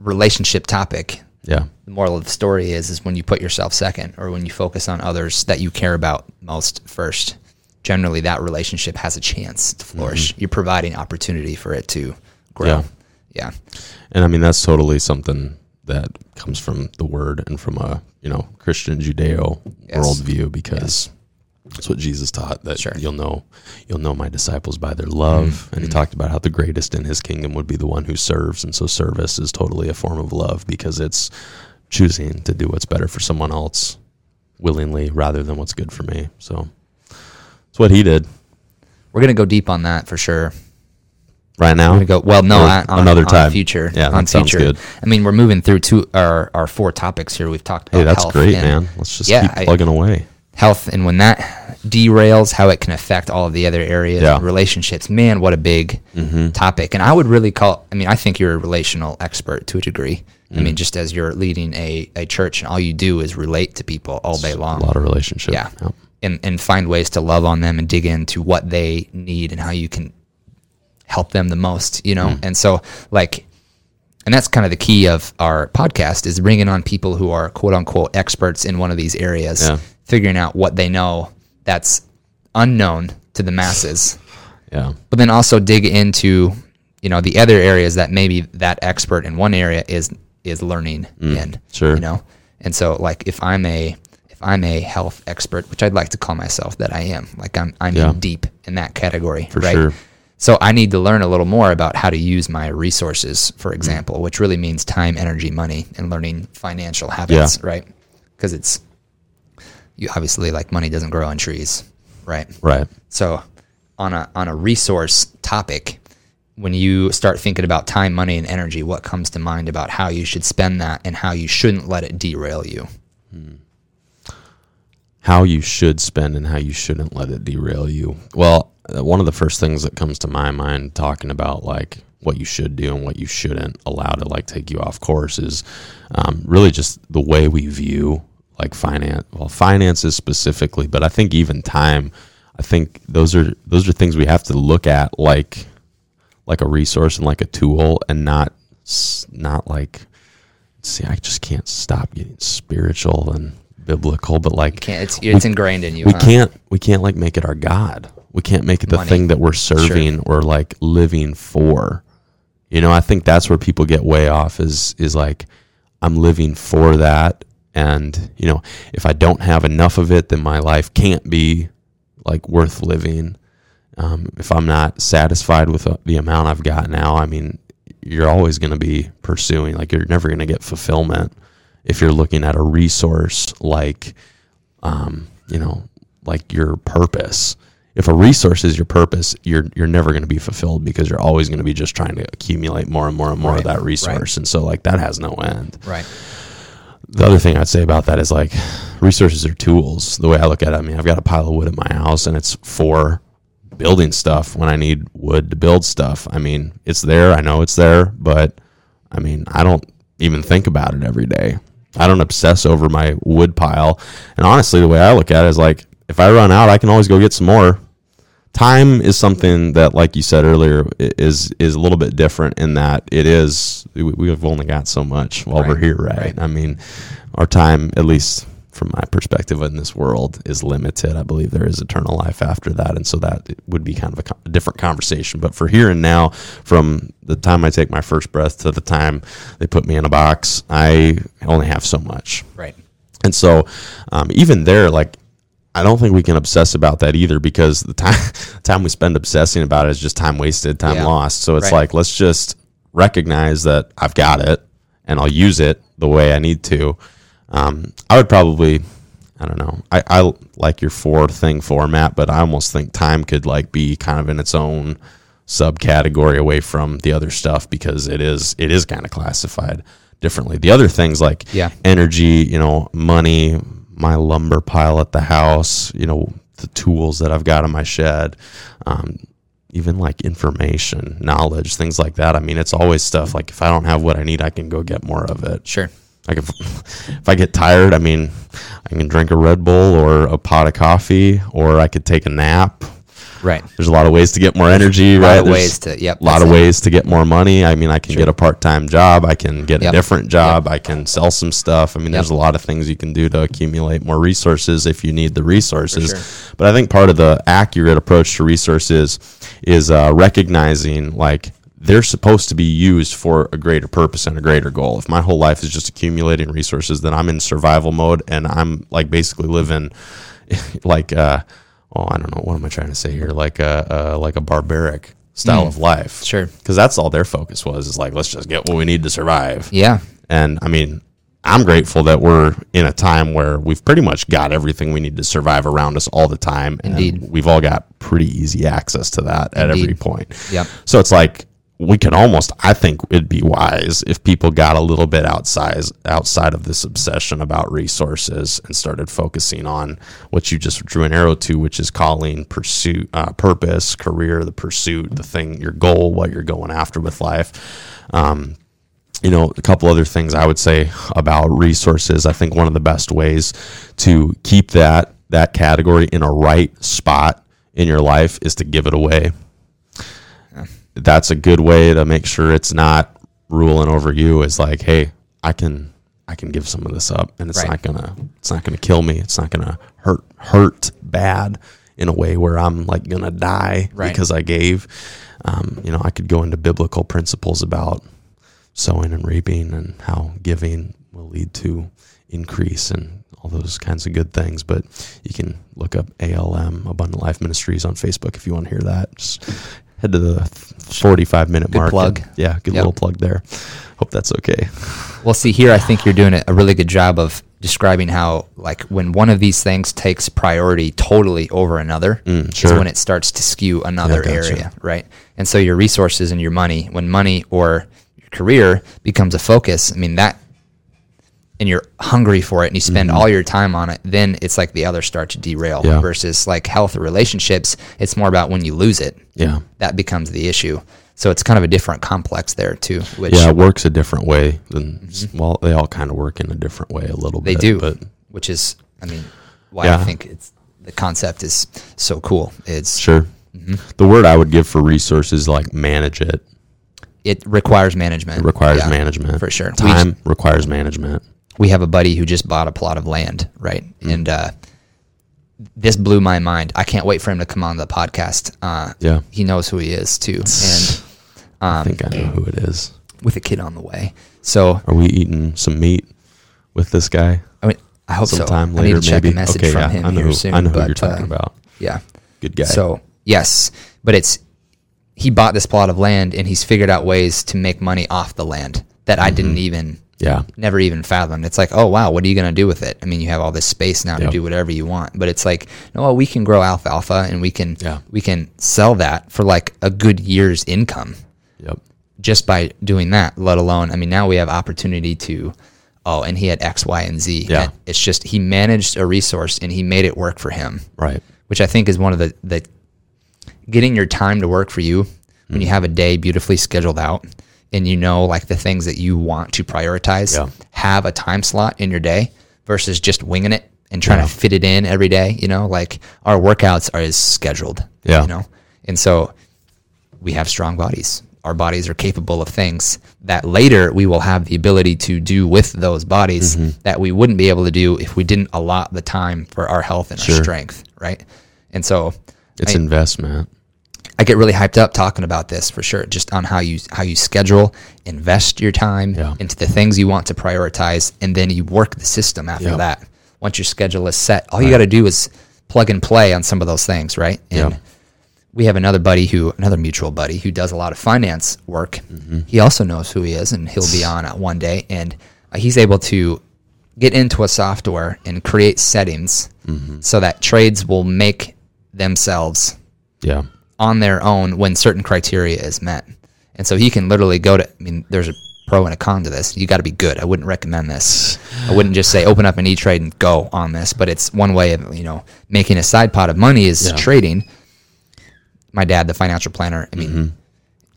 relationship topic. Yeah. The moral of the story is is when you put yourself second or when you focus on others that you care about most first, generally that relationship has a chance to mm-hmm. flourish. You're providing opportunity for it to grow. Yeah. Yeah. And I mean that's totally something that comes from the word and from a you know Christian Judeo Yes. worldview because that's what Jesus taught that Sure. you'll know you'll know my disciples by their love mm-hmm. and he mm-hmm. talked about how the greatest in his kingdom would be the one who serves and so service is totally a form of love because it's choosing to do what's better for someone else willingly rather than what's good for me so that's what he did We're gonna go deep on that for sure. right now We're go well no on, on another on time. future. Yeah, on future. good. I mean we're moving through two our, our four topics here. We've talked about hey that's great man let's just Yeah, keep I- plugging away health and when that derails how it can affect all of the other areas Yeah. Mm-hmm. relationships man what a big topic and i would really call i mean i think you're a relational expert to a degree i Mm. mean just as you're leading a, a church and all you do is relate to people all day long. a lot of relationship yeah Yep. and, and find ways to love on them and dig into what they need and how you can help them the most you know Mm. and so like and that's kind of the key of our podcast is bringing on people who are quote unquote experts in one of these areas Yeah. Figuring out what they know that's unknown to the masses yeah but then also dig into you know the other areas that maybe that expert in one area is is learning in Mm, sure. you know and so like if i'm a if i'm a health expert which i'd like to call myself that i am like i'm i'm Yeah. deep in that category For right sure. so i need to learn a little more about how to use my resources Mm. for example which really means time energy money and learning financial habits right because it's you obviously like money doesn't grow on trees right right so on a on a resource topic, when you start thinking about time, money, and energy, what comes to mind about how you should spend that and how you shouldn't let it derail you? how you should spend and how you shouldn't let it derail you. Well, uh, one of the first things that comes to my mind talking about like what you should do and what you shouldn't allow to like take you off course is um, really just the way we view like finance. Well, finances specifically, but I think even time. I think those are those are things we have to look at like like a resource and like a tool and not not like see I just can't stop getting spiritual and biblical but like it's it's ingrained in you. we huh? can't we can't like make it our god we can't make it the Money. thing that we're serving or like living for you know i think that's where people get way off is is like i'm living for that and you know if i don't have enough of it then my life can't be like worth living um, if i'm not satisfied with uh, the amount i've got now i mean you're always going to be pursuing like you're never going to get fulfillment if you're looking at a resource like um, you know, like your purpose. If a resource is your purpose, you're you're never going to be fulfilled because you're always going to be just trying to accumulate more and more and more Right, of that resource, and so like that has no end. right. The other thing I'd say about that is like resources are tools. The way I look at it, I mean, I've got a pile of wood at my house, and it's for building stuff when I need wood to build stuff. I mean, it's there. I know it's there, but I mean, I don't even think about it every day. I don't obsess over my wood pile. And honestly, the way I look at it is like, if I run out, I can always go get some more. Time is something that, like you said earlier, is is a little bit different in that it is we- we've only got so much while we're here, right? right. I mean, our time, at least from my perspective in this world is limited. I believe there is eternal life after that, and so that would be kind of a, a different conversation. But for here and now, from the time I take my first breath to the time they put me in a box, I only have so much. Right. And so, um, even there, like, I don't think we can obsess about that either because the time time we spend obsessing about it is just time wasted, time Yeah. lost. So it's Right. like let's just recognize that I've got it and I'll use it the way I need to. Um, I would probably, I don't know, I, I like your four thing format, but I almost think time could like be kind of in its own subcategory away from the other stuff because it is it is kind of classified differently. The other things like Yeah. energy, you know, money, my lumber pile at the house, you know, the tools that I've got in my shed, um, even like information, knowledge, things like that. I mean, it's always stuff like if I don't have what I need, I can go get more of it. Sure. Like if if I get tired, I mean, I can drink a Red Bull or a pot of coffee, or I could take a nap. Right. There's a lot of ways to get more energy, A lot right? of There's ways to. Yep. a lot of it. ways to get more money. I mean, I can Sure. get a part-time job. I can get Yep. a different job. I can sell some stuff. I mean, there's a lot of things you can do to accumulate more resources if you need the resources. sure. But I think part of the accurate approach to resources is uh, recognizing like they're supposed to be used for a greater purpose and a greater goal. If my whole life is just accumulating resources, then I'm in survival mode and I'm like basically living like uh, oh I don't know what am I trying to say here like a uh, like a barbaric style of life. Mm. Sure. because that's all their focus was is like let's just get what we need to survive. Yeah. And I mean, I'm grateful that we're in a time where we've pretty much got everything we need to survive around us all the time. And Indeed. we've all got pretty easy access to that at every point. Yep. So it's like we could almost I think it'd be wise if people got a little bit outside outside of this obsession about resources and started focusing on what you just drew an arrow to, which is calling, pursuit, uh, purpose, career, the pursuit, the thing, your goal, what you're going after with life. Um, you know, a couple other things I would say about resources. I think one of the best ways to keep that that category in a right spot in your life is to give it away. That's a good way to make sure it's not ruling over you. Is like, hey, I can I can give some of this up, and it's Right. not gonna it's not gonna kill me. It's not gonna hurt hurt bad in a way where I'm like gonna die Right. because I gave. Um, you know, I could go into biblical principles about sowing and reaping and how giving will lead to increase and all those kinds of good things. But you can look up ALM, Abundant Life Ministries, on Facebook if you want to hear that. Just head to the 45 minute Good mark. plug. and- yeah, good Yep. little plug there. Hope that's okay. Well, see here, I think you're doing a really good job of describing how, like, when one of these things takes priority totally over another, Mm, is when it starts to skew another gotcha. area, right? And so your resources and your money, when money or your career becomes a focus, I mean that, and you're hungry for it and you spend all your time on it, then it's like the other start to derail. Mm-hmm. Yeah. Versus like health or relationships, it's more about when you lose it. Yeah. That becomes the issue. So it's kind of a different complex there too, which Yeah, it works a different way than, well, they all kind of work in a different way a little Mm-hmm. They bit. do, But which is, I mean, why I think it's the concept is so cool. It's sure. Mm-hmm. The word I would give for resources like manage it. it requires management. It requires Yeah, management. for sure. We Time requires management. We have a buddy who just bought a plot of land, right? Mm. And uh, this blew my mind. I can't wait for him to come on the podcast. Uh, Yeah. he knows who he is too, and um, I think I know who it is. with a kid on the way. So Are we eating some meat with this guy I mean, I hope sometime so. I later? need to check maybe. a message okay, from yeah, him I know here who, soon. I know who but, you're talking uh, about. Yeah. Good guy. So yes, but it's he bought this plot of land and he's figured out ways to make money off the land that I Mm-hmm. didn't even yeah, never even fathomed. It's like, oh wow, what are you gonna do with it? I mean, you have all this space now to do whatever you want. But it's like, no, well, we can grow alfalfa and we can Yeah. we can sell that for like a good year's income yep, just by doing that. Let alone, I mean, now we have opportunity to. Oh, and he had X, Y, and Z. Yeah. And it's just he managed a resource and he made it work for him right. which I think is one of the, the getting your time to work for you when mm. you have a day beautifully scheduled out and you know like the things that you want to prioritize Yeah. have a time slot in your day versus just winging it and trying Yeah. to fit it in every day you know like our workouts are is scheduled Yeah. you know and so we have strong bodies our bodies are capable of things that later we will have the ability to do with those bodies Mm-hmm. that we wouldn't be able to do if we didn't allot the time for our health and our strength, right? And so It's I- investment. I get really hyped up talking about this for sure, just on how you how you schedule, invest your time Yeah. into the things you want to prioritize, and then you work the system after that. Once your schedule is set, all you got to do is plug and play on some of those things, right? And we have another buddy who, another mutual buddy who does a lot of finance work. Mm-hmm. He also knows who he is, and he'll be on one day, and uh, he's able to get into a software and create settings Mm-hmm. so that trades will make themselves Yeah. On their own when certain criteria is met. And so he can literally go to, I mean, there's a pro and a con to this. You got to be good. I wouldn't recommend this. I wouldn't just say open up an E Trade and go on this, but it's one way of, you know, making a side pot of money is Yeah. trading. My dad, the financial planner, I mean, Mm-hmm.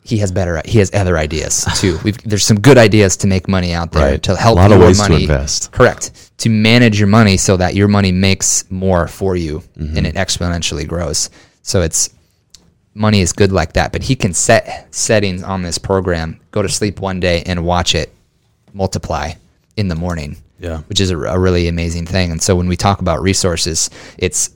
he has better, he has other ideas too. We've, there's some good ideas to make money out there Right. to help A lot of your ways to money. invest. Correct. To manage your money so that your money makes more for you Mm-hmm. and it exponentially grows. So it's money is good like that, but he can set settings on this program, go to sleep one day and watch it multiply in the morning. Yeah. Which is a, a really amazing thing. And so when we talk about resources, it's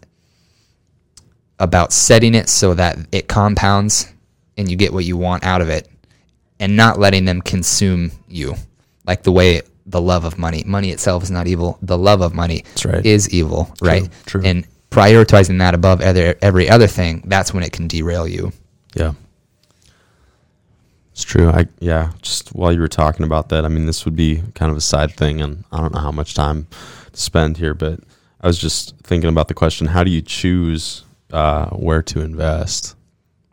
about setting it so that it compounds and you get what you want out of it and not letting them consume you like the way the love of money money itself is not evil the love of money right. is evil right true. and prioritizing that above other, every other thing that's when it can derail you Yeah. It's true. I yeah, just while you were talking about that, I mean this would be kind of a side thing and I don't know how much time to spend here, but I was just thinking about the question, how do you choose uh, where to invest?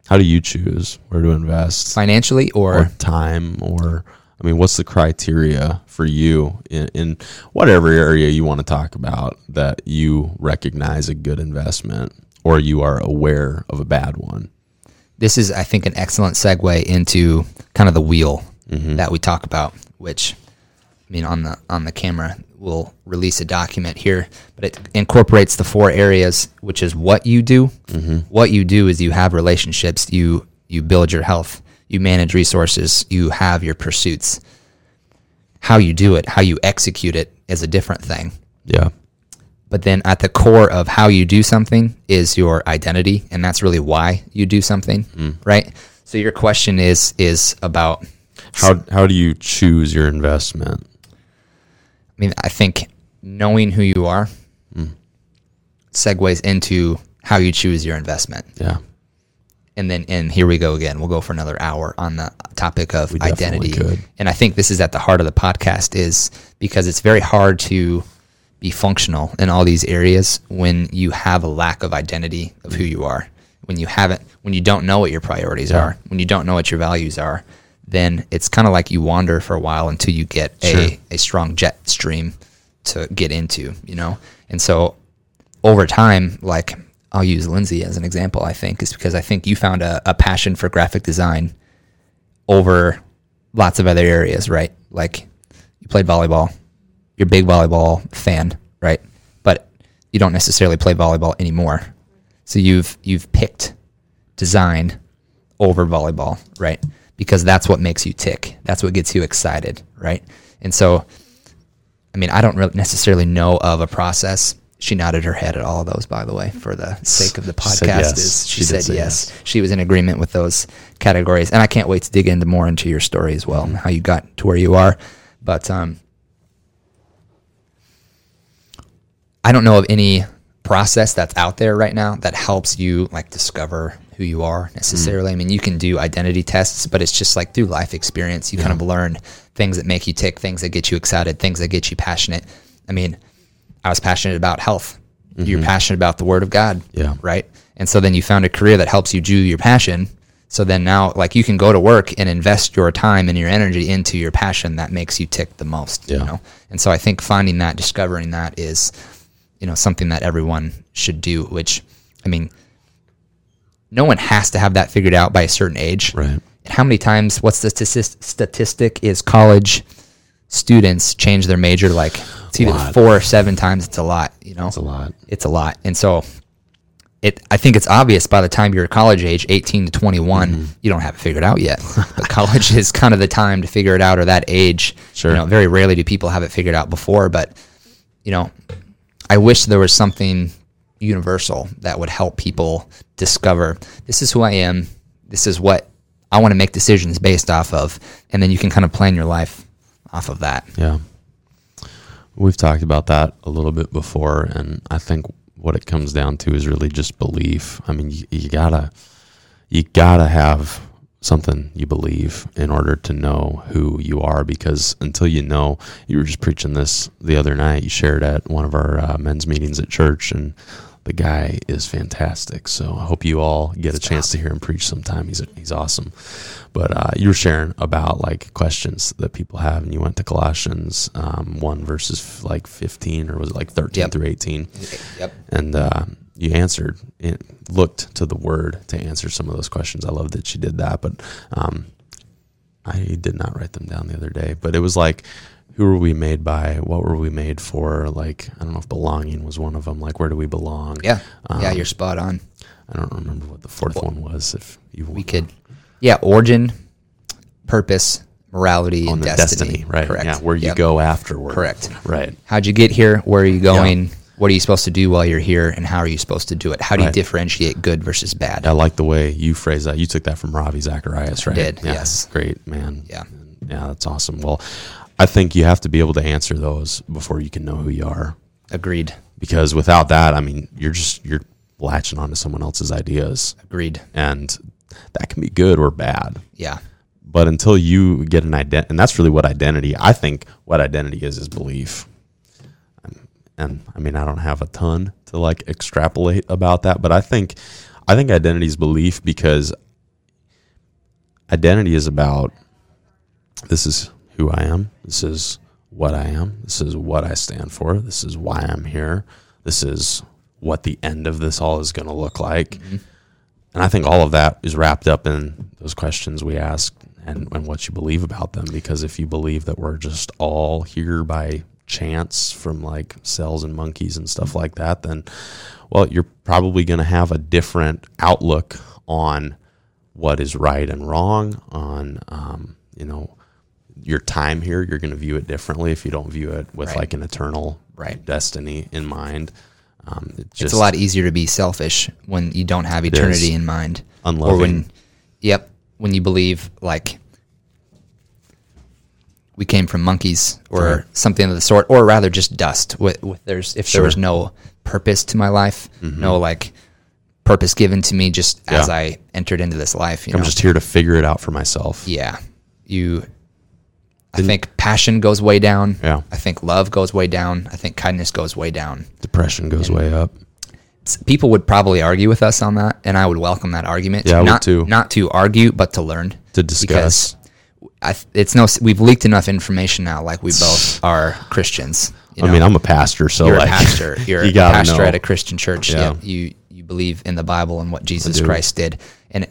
How do you choose where to invest? financially or, or time or I mean what's the criteria for you in, in whatever area you want to talk about that you recognize a good investment or you are aware of a bad one? this is i think an excellent segue into kind of the wheel mm-hmm. that we talk about which i mean on the on the camera we'll release a document here but it incorporates the four areas which is what you do. Mm-hmm. What you do is you have relationships you you build your health you manage resources you have your pursuits how you do it how you execute it is a different thing Yeah. but then at the core of how you do something is your identity and that's really why you do something mm. right so your question is is about How how do you choose your investment? i mean i think knowing who you are mm. segues into how you choose your investment Yeah. And then and here we go again. We'll go for another hour on the topic of identity. could. and i think this is at the heart of the podcast is because it's very hard to be functional in all these areas when you have a lack of identity of who you are. When you haven't when you don't know what your priorities are when you don't know what your values are then it's kind of like you wander for a while until you get Sure. a, a strong jet stream to get into you know? And so over time, like I'll use Lindsay as an example, I think, is because I think you found a, a passion for graphic design over lots of other areas, right? Like you played volleyball, you're a big volleyball fan, right? But you don't necessarily play volleyball anymore. So you've you've picked design over volleyball, right? Because that's what makes you tick. That's what gets you excited, right? And so I mean, I don't really necessarily know of a process. She nodded her head at all of those, by the way, for the sake of the She said podcast. yes. Is she, She said say yes. She was in agreement with those categories, and I can't wait to dig into more into your story as well, how you got to where you are. But um, I don't know of any process that's out there right now that helps you like discover who you are necessarily. I mean, you can do identity tests, but it's just like through life experience, you kind of learn things that make you tick, things that get you excited, things that get you passionate. I mean, I was passionate about health. You're mm-hmm. passionate about the word of God. Yeah. Right. And so then you found a career that helps you do your passion. So then now, like, you can go to work and invest your time and your energy into your passion that makes you tick the most. You know. And so I think finding that, discovering that is, you know, something that everyone should do. Which, I mean, no one has to have that figured out by a certain age. Right. And how many times? What's the statis- statistic? Is college students change their major like it's either Lot. four or seven times? It's a lot. You know, It's a lot. it's a lot. And so it I think it's obvious by the time you're college age, 18 to 21, mm-hmm. you don't have it figured out yet. but college is kind of the time to figure it out or that age. Sure. You know, very rarely do people have it figured out before, but you know, I wish there was something universal that would help people discover this is who I am, this is what I want to make decisions based off of, and then you can kind of plan your life off of that. Yeah. We've talked about that a little bit before, and I think what it comes down to is really just belief. I mean, you, you gotta, you gotta have something you believe in order to know who you are. Because until you know, you were just preaching this the other night. You shared at one of our uh, men's meetings at church, and the guy is fantastic. So I hope you all get a chance to hear him preach sometime. He's he's awesome. But uh, you were sharing about like questions that people have, and you went to Colossians um, one verses like fifteen, or was it like thirteen Yep. through eighteen? Yep. And uh, you answered, it looked to the word to answer some of those questions. I love that you did that, but um, I did not write them down the other day. But it was like, who were we made by? What were we made for? Like, I don't know if belonging was one of them. Like, where do we belong? Yeah. yeah, Um, you're spot on. I don't remember what the fourth one was. If you We could, yeah, origin, purpose, morality, on and destiny. destiny, right? Correct. Yeah, where you Yep. go afterward. Correct. Right. How'd you get here? Where are you going? What are you supposed to do while you're here? And how are you supposed to do it? How do you differentiate good versus bad? I like the way you phrase that. You took that from Ravi Zacharias, right? did, Yeah, yes. Great, man. Yeah. Yeah, that's awesome. Well, I think you have to be able to answer those before you can know who you are. Agreed. Because without that, I mean, you're just you're latching onto someone else's ideas, Agreed. and that can be good or bad. Yeah. But until you get an identity, and that's really what identity. I think what identity is is belief. And, and I mean, I don't have a ton to like extrapolate about that, but I think I think identity is belief because identity is about this is who I am. This is what I am. This is what I stand for. This is why I'm here. This is what the end of this all is going to look like. And I think all of that is wrapped up in those questions we ask and, and what you believe about them. Because if you believe that we're just all here by chance from like cells and monkeys and stuff like that, then, well, you're probably going to have a different outlook on what is right and wrong, on, um, you know, your time here. You're going to view it differently if you don't view it with Right. like an eternal Right. destiny in mind. Um, it just, it's a lot easier to be selfish when you don't have eternity in mind. Or when, yep, when you believe like we came from monkeys or Right. something of the sort, or rather just dust. With, with there's if there was no purpose to my life, no like purpose given to me just as I entered into this life. You I'm know? just here to figure it out for myself. yeah, you. I think passion goes way down. Yeah. I think love goes way down. I think kindness goes way down. Depression goes way up. people would probably argue with us on that, and I would welcome that argument. Yeah, I would not too. not to argue, but to learn To discuss. Th- it's no, we've leaked enough information now. Like we both are Christians. You I mean, I'm a pastor, so you're like, a pastor. You're you a pastor know. at a Christian church. Yeah. Yeah. You you believe in the Bible and what Jesus. Christ did. And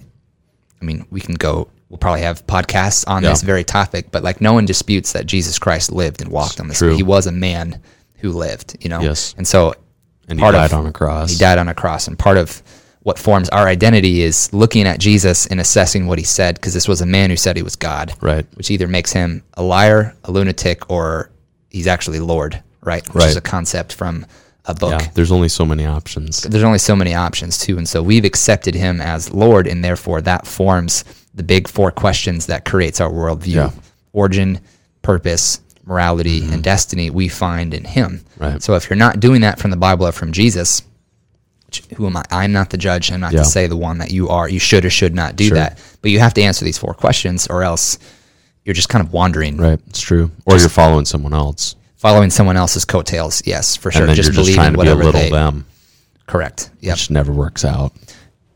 I mean, we can go. We'll probably have podcasts on Yeah. this very topic, but like no one disputes that Jesus Christ lived and walked on this. True. He was a man who lived. You know. Yes. And so and he died of- on a cross. he died on a cross, and part of what forms our identity is looking at Jesus and assessing what he said, because this was a man who said he was God, Right. Which either makes him a liar, a lunatic, or he's actually Lord, right? Which Right. is a concept from a book. Yeah, there's only so many options. There's only so many options too, and so we've accepted him as Lord, and therefore that forms the big four questions that creates our worldview: Yeah. Mm-hmm. origin, purpose, morality, and destiny. We find in him. Right. So if you're not doing that from the Bible or from Jesus, who am I? I'm not the judge. I'm not Yeah. to say the one that you are. You should or should not do Sure. that. But you have to answer these four questions, or else you're just kind of wandering, Right, it's true. Or you're following someone else, following someone else's coattails. Yes, for sure. just just believing trying to be a whatever little they. them, Correct. Yep. which never works out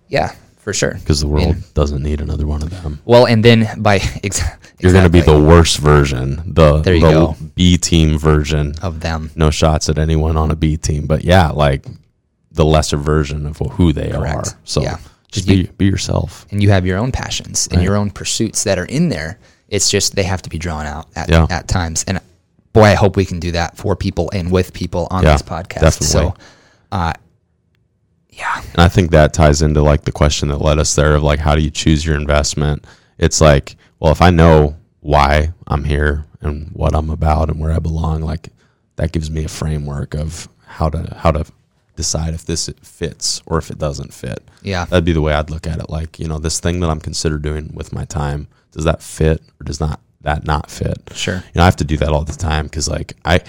Yeah, for sure. because the world doesn't need another one of them. Well, and then by ex- You're going to be the worst version, the There you the go. B team version. of them. No shots at anyone on a B team, but yeah, like the lesser version of who they Correct. are. So Yeah. just You- be be yourself. and you have your own passions and Right. your own pursuits that are in there. It's just they have to be drawn out at, Yeah. at times. And boy, I hope we can do that for people and with people on Yeah, this podcast. definitely. So, uh, yeah, And I think that ties into like the question that led us there of like, how do you choose your investment? It's like, well, if I know why I'm here and what I'm about and where I belong, like that gives me a framework of how to how to decide if this fits or if it doesn't fit. Yeah. That'd be the way I'd look at it. Like, you know, this thing that I'm considered doing with my time, does that fit or does not that not fit? Sure. You know, I have to do that all the time because like I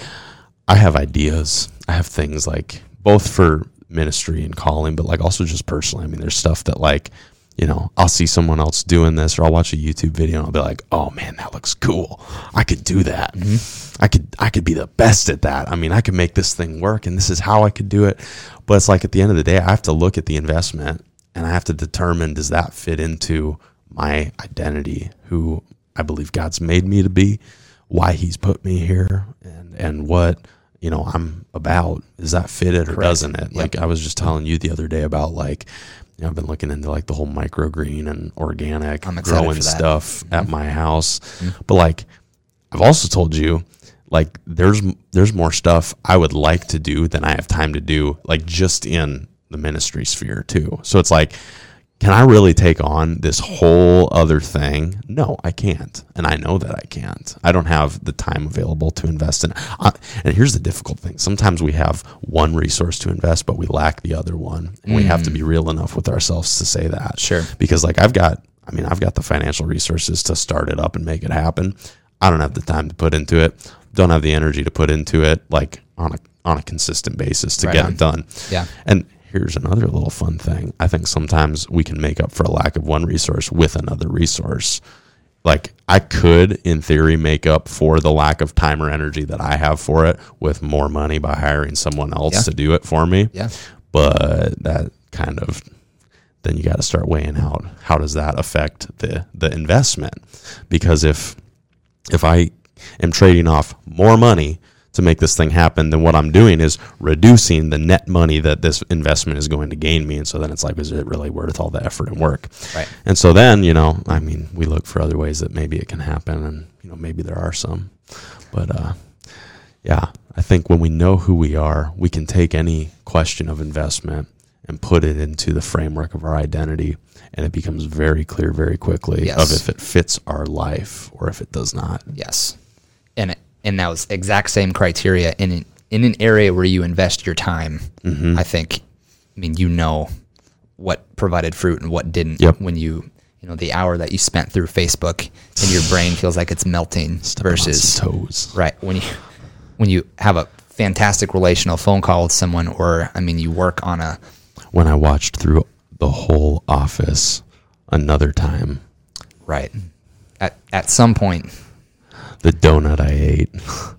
I have ideas. I have things like both for ministry and calling, but like also just personally. I mean, there's stuff that like, you know, I'll see someone else doing this or I'll watch a YouTube video and I'll be like, oh man, that looks cool. I could do that. Mm-hmm. I could I could be the best at that. I mean, I could make this thing work and this is how I could do it. But it's like at the end of the day, I have to look at the investment and I have to determine does that fit into my identity, who I believe God's made me to be, why he's put me here and and what you know I'm about. is that fit it or doesn't it? Like I was just telling you the other day about like you know, I've been looking into like the whole microgreen and organic growing that. Mm-hmm. stuff at my house. But like I've also told you like there's there's more stuff I would like to do than I have time to do like just in the ministry sphere too. So it's like can I really take on this whole other thing? No, I can't. And I know that I can't. I don't have the time available to invest in. Uh, and here's the difficult thing. Sometimes we have one resource to invest, but we lack the other one. And we have to be real enough with ourselves to say that. Sure. Because like I've got I mean, I've got the financial resources to start it up and make it happen. I don't have the time to put into it. Don't have the energy to put into it like on a on a consistent basis to Right get it done. Yeah. And here's another little fun thing. I think sometimes we can make up for a lack of one resource with another resource. Like I could, in theory, make up for the lack of time or energy that I have for it with more money by hiring someone else Yeah. to do it for me. Yeah. But that kind of then you got to start weighing out how does that affect the the investment? Because if if I am trading off more money to make this thing happen, then what I'm doing is reducing the net money that this investment is going to gain me. And so then it's like, is it really worth all the effort and work? Right. And so then, you know, I mean, we look for other ways that maybe it can happen, and you know, maybe there are some, but uh, yeah, I think when we know who we are, we can take any question of investment and put it into the framework of our identity, and it becomes very clear very quickly Yes. of if it fits our life or if it does not. Yes, and and that was exact same criteria in an, in an area where you invest your time. Mm-hmm. I think, I mean, you know what provided fruit and what didn't. Yep. When you you know the hour that you spent through Facebook and your brain feels like it's melting some versus toes. right when you when you have a fantastic relational phone call with someone or I mean you work on a When I watched through the whole office another time, right at at some point the donut I ate.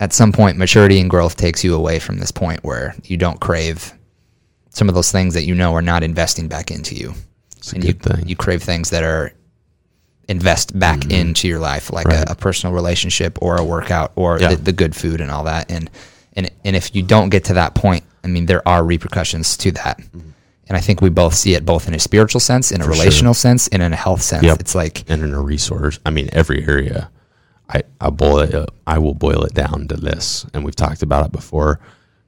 at some point maturity and growth takes you away from this point where you don't crave some of those things that you know are not investing back into you It's a and good you, thing. you crave things that are invest back into your life like Mm-hmm. Right. a, a personal relationship or a workout or Yeah. the, the good food and all that and and and if you don't get to that point i mean there are repercussions to that and i think we both see it both in a spiritual sense in a Mm-hmm. For sure. relational sense and in a health sense Yep. it's like and in a resource. I mean, every area. I I boil it. Up, I will boil it down to this, and we've talked about it before: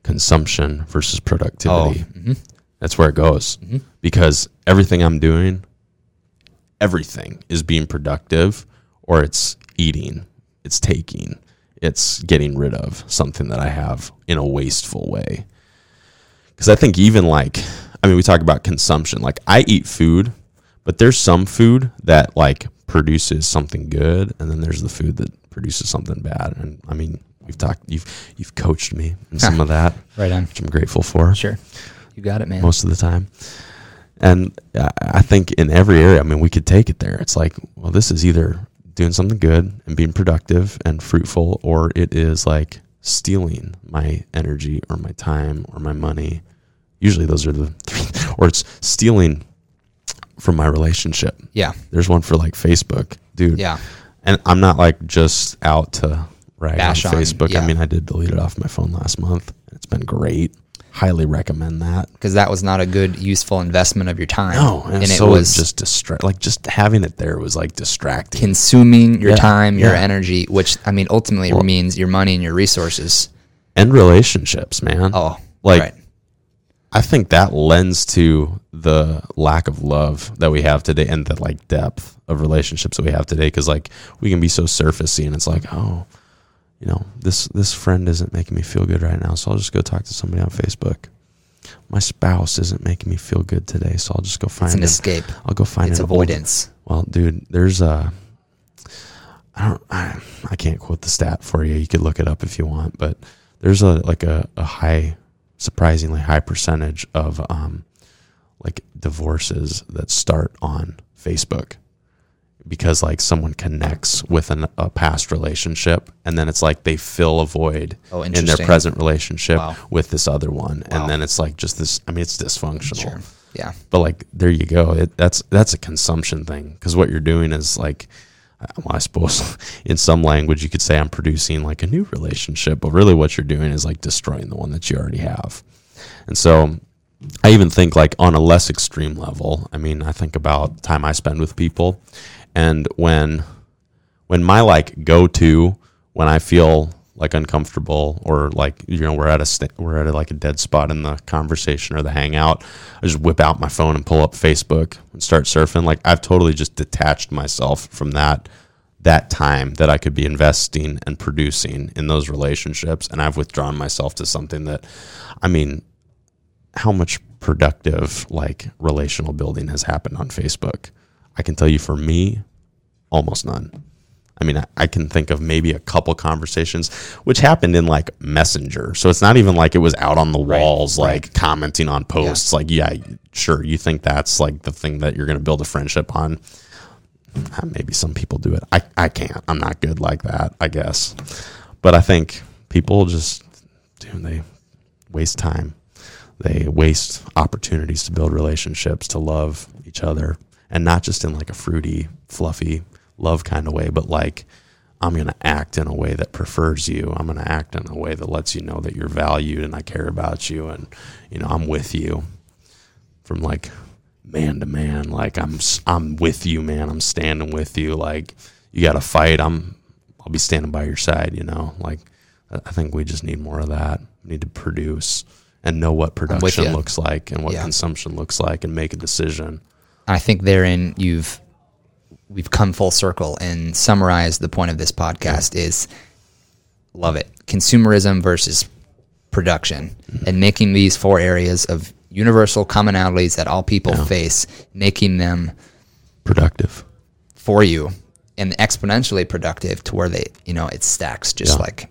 consumption versus productivity. mm-hmm. That's where it goes because everything I'm doing, everything is being productive, or it's eating, it's taking, it's getting rid of something that I have in a wasteful way. Because I think even like, I mean, we talk about consumption. Like I eat food, but there's some food that like produces something good, and then there's the food that produces something bad. And I mean, we've talked, you've you've coached me in some of that, right on which I'm grateful for sure you got it man most of the time. And I- I think in every area, I mean, we could take it there. It's like, well, this is either doing something good and being productive and fruitful, or it is like stealing my energy or my time or my money. Usually those are the three, or it's stealing from my relationship. yeah There's one for like Facebook, dude. yeah And I'm not like just out to rag Bash on on, Facebook. yeah. I mean, I did delete it off my phone last month. It's been great. Highly recommend that. because that was not a good useful investment of your time No, and, and, it was just distract. Like just having it there was like distracting. consuming your Yeah, time, your yeah. energy, which I mean ultimately Well- means your money and your resources. and relationships, man. Oh, like right. I think that lends to the lack of love that we have today and the like depth of relationships that we have today. Cause like we can be so surfacey and it's like, oh, you know, this this friend isn't making me feel good right now, so I'll just go talk to somebody on Facebook. My spouse isn't making me feel good today, so I'll just go find It's an an- escape. I'll go find It's an old- avoidance. well, dude, there's a. I don't. I, I can't quote the stat for you. You could look it up if you want, but there's a like a, a high, surprisingly high percentage of um, like divorces that start on Facebook because like someone connects with an, a past relationship and then it's like they fill a void Oh, in their present relationship Wow. with this other one Wow. and then it's like just this i mean it's dysfunctional Sure. Yeah. but like there you go it, that's that's a consumption thing because what you're doing is like well, i suppose in some language you could say i'm producing like a new relationship but really what you're doing is like destroying the one that you already have. And so i even think like on a less extreme level i mean i think about time i spend with people and when when my like go to when I feel like uncomfortable or like you know we're at a st- we're at a, like a dead spot in the conversation or the hangout, I just whip out my phone and pull up Facebook and start surfing. Like I've totally just detached myself from that that time that I could be investing and producing in those relationships, and I've withdrawn myself to something that, I mean, how much productive like relational building has happened on Facebook? I can tell you for me, almost none. I mean, I, can think of maybe a couple conversations which happened in like Messenger. So it's not even like it was out on the walls, like commenting on posts. Like, yeah, sure, you think that's like the thing that you're going to build a friendship on. Uh, Maybe some people do it. I, I can't. I'm not good like that, I guess. But I think people just, dude, they waste time. They waste opportunities to build relationships, to love each other, and not just in like a fruity, fluffy love kind of way, but like I'm going to act in a way that prefers you. I'm going to act in a way that lets you know that you're valued and I care about you and you know, I'm with you from like man to man, like I'm I'm with you, man. I'm standing with you like you got to fight. I'm I'll be standing by your side, you know. Like I I think we just need more of that. We need to produce and know what production looks like and what Yeah. consumption looks like and make a decision. I think therein you've we've come full circle and summarized the point of this podcast is love it consumerism versus production mm-hmm. and making these four areas of universal commonalities that all people face making them Productive. for you and exponentially productive to where they you know it stacks just Yeah. like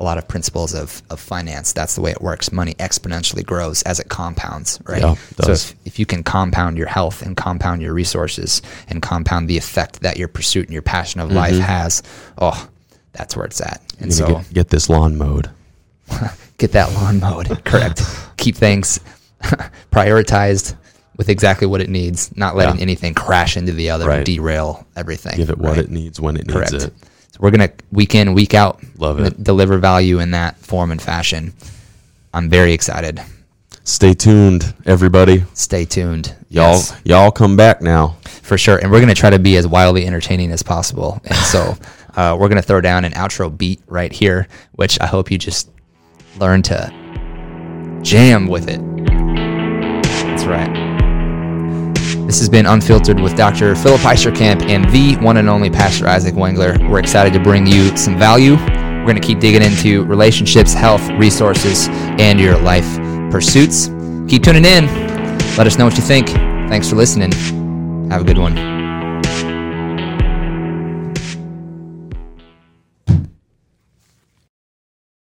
a lot of principles of, of finance that's the way it works money exponentially grows as it compounds right Yeah, it so if, if you can compound your health and compound your resources and compound the effect that your pursuit and your passion of life has oh that's where it's at and Mm-hmm. So get, get this lawn mowed. get that lawn mowed correct keep things prioritized with exactly what it needs not letting Yeah. anything crash into the other Right. and derail everything Give it what it needs when it Correct. needs it. So we're gonna week in, week out, Love it. Deliver value in that form and fashion. I'm very excited. Stay tuned, everybody. Stay tuned, Y'all Yes, y'all come back now. for sure. And we're gonna try to be as wildly entertaining as possible. And so uh, we're gonna throw down an outro beat right here, which I hope you just learn to jam with it. That's right. This has been Unfiltered with Dr. Philip Eicherkamp and the one and only Pastor Isaac Wengler. We're excited to bring you some value. We're going to keep digging into relationships, health, resources, and your life pursuits. Keep tuning in. Let us know what you think. Thanks for listening. Have a good one.